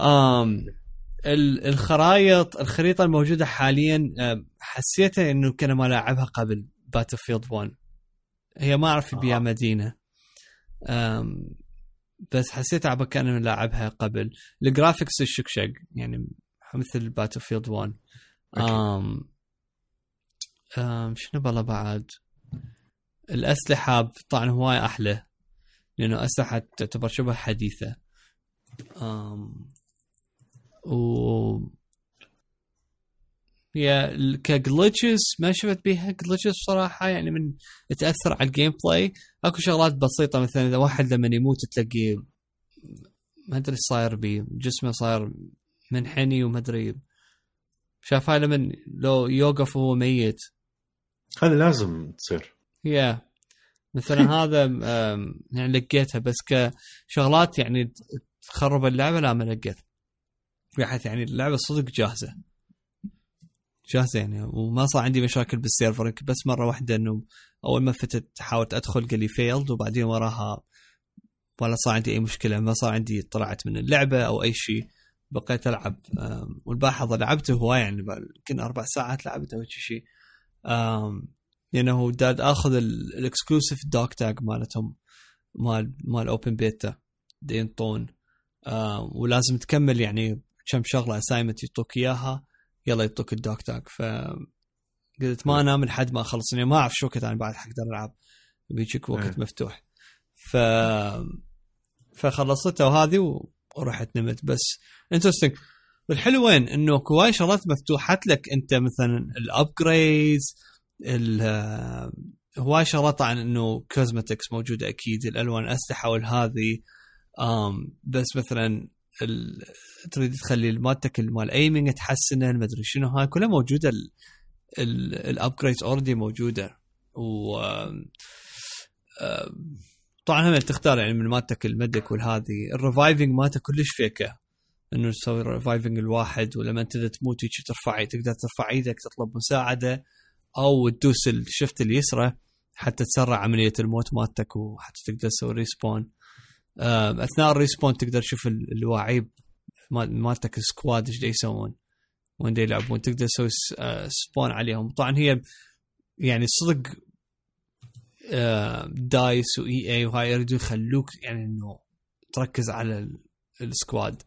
um الخرائط الخريطة الموجودة حاليا حسيتها إنه كان ما لاعبها قبل Battlefield 1 هي ما أعرف بيها مدينة. بس حسيت عبا كان لاعبها قبل. ال graphics الشكشق يعني مثل Battlefield 1 um um شنو بالله بعد؟ الأسلحة طبعا هواي أحلى لأنه أسلحة تعتبر شبه حديثة. um و هي ك glitches ما شفت بيها glitches صراحة يعني من تأثر على ال gameplay أكو شغلات بسيطة مثلا إذا واحد لما يموت تلاقيه ما أدري إيش صاير بيه جسمه صاير منحني وما أدري شاف هاي لما لو يوقف وهو ميت. هذا لازم تصير. يا yeah. مثلا هذا يعني لقيتها بس كشغلات يعني تخرب اللعبة لا ما لقيت. بحيث يعني اللعبة صدق جاهزة. جاهزة يعني وما صار عندي مشاكل بالسيرفر بس مرة واحدة إنه أول ما فتت حاولت أدخل قال لي فيلد وبعدين وراها ولا صار عندي أي مشكلة ما صار عندي طلعت من اللعبة أو أي شيء. بقيت ألعب. والباحظ لعبته هواي يعني يمكن أربع ساعات لعبته أو شيء لأنه داد آخذ الاكسكلوسيف دوك تاج مالتهم مال مال اوبن بيتا دينطون ولازم تكمل يعني كم شغلة اسايمنت يعطوك إياها يلا يعطوك الدوك تاك ف قلت ما أنام لحد ما أخلص. يعني ما أعرف شو وقت أنا بعد حقدر ألعب. بيجيك وقت. مفتوح. ف فخلصتها وهذه ورحت نمت. بس interesting والحلو وين؟ إنه هواي شغلات مفتوحات لك أنت مثلا ال upgrades هواي شغلات عن إنه cosmetics موجودة أكيد الالوان أسلحة والهذه بس مثلا. تريد تخلي مالتك مال aiming تحسنه ما أدري شنو هاي كلها موجودة. ال upgrades already موجودة. و طبعا هم تختار يعني من مالتك المدك والهذه الريفايفنج مالته كلش فيكه إنه تسوي ريفايفنج الواحد ولما أنت تموت هيك ترفع تقدر ترفع إيدك تطلب مساعدة أو تدوس الشفت اليسرى حتى تسرع عملية الموت مالتك وحتى تقدر تسوي ريسبون. أثناء الريسبون تقدر تشوف ال- الواعيب مال- مالتك السكواد إيش يسوون وين يلعبون. تقدر تسوي آه، سبون عليهم. طبعا هي يعني صدق DICE و EA وهاي يريدوا يخلوك يعني إنه تركز على ال- ال squad.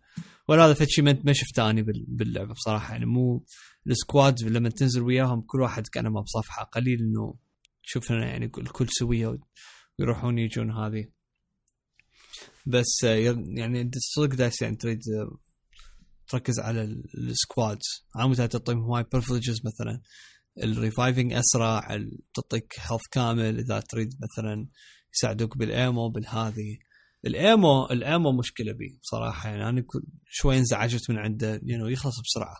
ولا هذا شيء ما شفته اني بال- باللعبة بصراحة. يعني مو ال squad لما تنزل وياهم كل واحد كأنه بصفحة. قليل إنه تشوف لنا يعني الكل سويه ويروحون يجون هذه. بس يعني انت صدق DICE يعني تريد تركز على ال- ال squads على mode تعطيهم هواي privileges مثلا. ال reviving أسرع تعطيك health كامل إذا تريد مثلا يساعدوك بال ammo بالهذه. ال ammo ال ammo مشكلة بي بصراحة. يعني أنا شوي انزعجت من عنده لأنه يخلص بسرعة.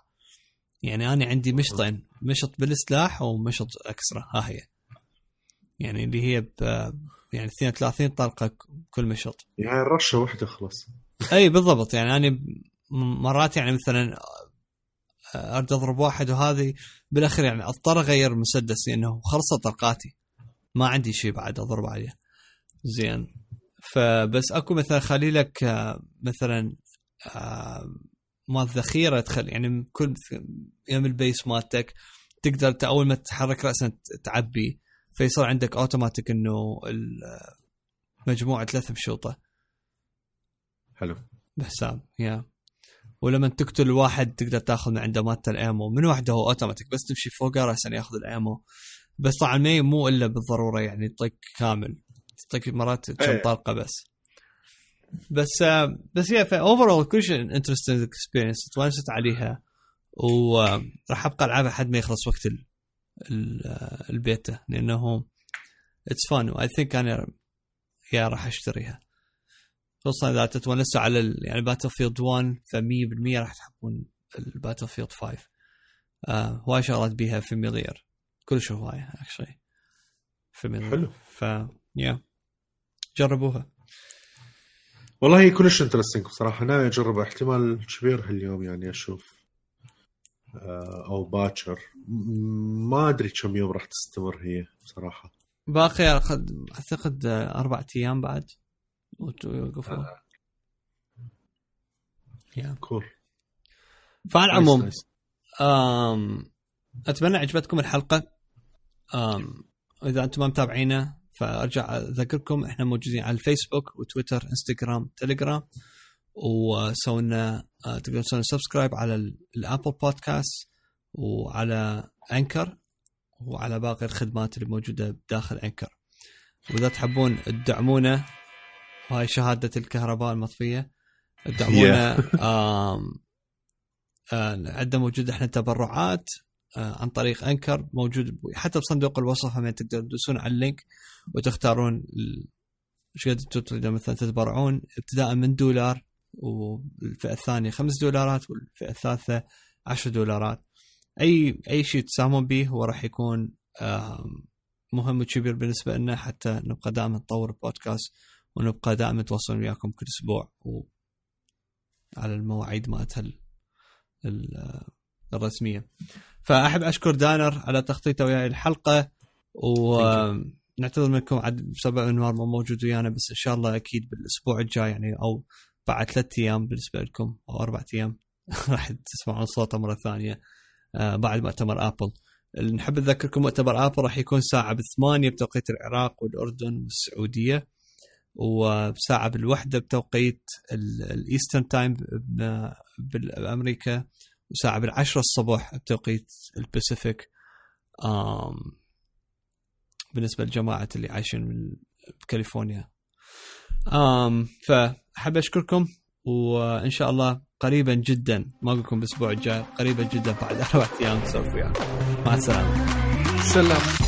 يعني أنا عندي مشطين مشط بالسلاح ومشط extra. ها هي. يعني اللي هي ب يعني 32 طلقة كل مشط. يعني الرشه واحدة خلص إي بالضبط. يعني أنا مرات يعني مثلا اريد أضرب واحد وهذه بالأخير يعني اضطر اغير مسدس لأنه خلصت طلقاتي ما عندي شيء بعد أضرب عليه. زين. فبس أكو مثلا خلي لك آه، مثلا آه، مال ذخيرة تخلي يعني كل يوم ال base مالتك تقدر أول ما تحرك راسا تعبي فيصير عندك أوتوماتيك إنه مجموعة ثلاث مشوطه حلو. بحساب يا. ولما تقتل واحد تقدر تاخذ من عنده مالته ال ammo من وحده هو اوتوماتيك بس تمشي فوقه راسا ياخذ ال ammo بس طبعا ما مو إلا بالضرورة يعني يعطيك كامل. يعطيك مرات كم إيه. طلقة بس. بس آه، بس هي overall كل شيء interesting experience تونست عليها. وراح أبقى ألعبها لحد ما يخلص وقت ال ال- آه، البيتا لأنه it's fun و I think أنا يا راح أشتريها. خصوصا إذا تتونسوا على ال- يعني Battlefield 1 ف 100% راح تحبون ال Battlefield 5 آه هواي شغلات بيها familiar كلش هواي actually familiar حلو. ف يا جربوها. والله هي كلش interesting بصراحة. أنا أجربها. احتمال كبير هاليوم يعني أشوف آه، أو باكر. ما أدري كم يوم راح تستمر هي بصراحة. باقي أعتقد آه، أربع أيام بعد. ويوقفون يا كول فعلى العموم أتمنى عجبتكم الحلقة. أم إذا أنتم ما متابعينا فأرجع أذكركم إحنا موجودين على الفيسبوك وتويتر إنستغرام تليجرام وسوينا آه، تقدرون تسوون subscribe على ال- ال Apple Podcast وعلى Anchor وعلى باقي الخدمات اللي موجودة داخل Anchor وإذا تحبون تدعمونا هاي شهادة الكهرباء المطفية. تدعمونا آه، عندنا موجود إحنا تبرعات آه، عن طريق Anchor موجود حتى بصندوق الوصف هم تقدرون تدوسون على ال link وتختارون إيش قد أنتم تريدون مثلا تتبرعون ابتداء من دولار والفئة الثانية خمس دولارات والفئة الثالثة عشر دولارات. أي أي شيء تساهمون به هو راح يكون مهم وكبير بالنسبة لنا حتى نبقى دائما نطور البودكاست ونبقى دائما نتواصل وياكم كل أسبوع. و على المواعيد مالتها ال- ال- الرسمية. فأحب أشكر دانر على تخطيطه وياي الحلقة. ونعتذر منكم عد بسبب انه ما موجود ويانا بس إن شاء الله أكيد بالأسبوع الجاي يعني أو بعد ثلاث أيام بالنسبة لكم أو أربع أيام. راح تسمعون صوته مرة ثانية. آه، بعد مؤتمر Apple. نحب نذكركم مؤتمر Apple راح يكون ساعه بثمانية بتوقيت العراق والأردن والسعودية. وساعة بالوحدة بتوقيت ال Eastern Time بامريكا وساعة بالعشرة الصبح بتوقيت الباسيفيك. بالنسبة لجماعة اللي عايشين بكاليفورنيا فحب أشكركم وإن شاء الله قريبا جدا ما أقول لكم الأسبوع الجاي قريبا جدا بعد أربع أيام نسولف وياكم مع السلامة. سلام.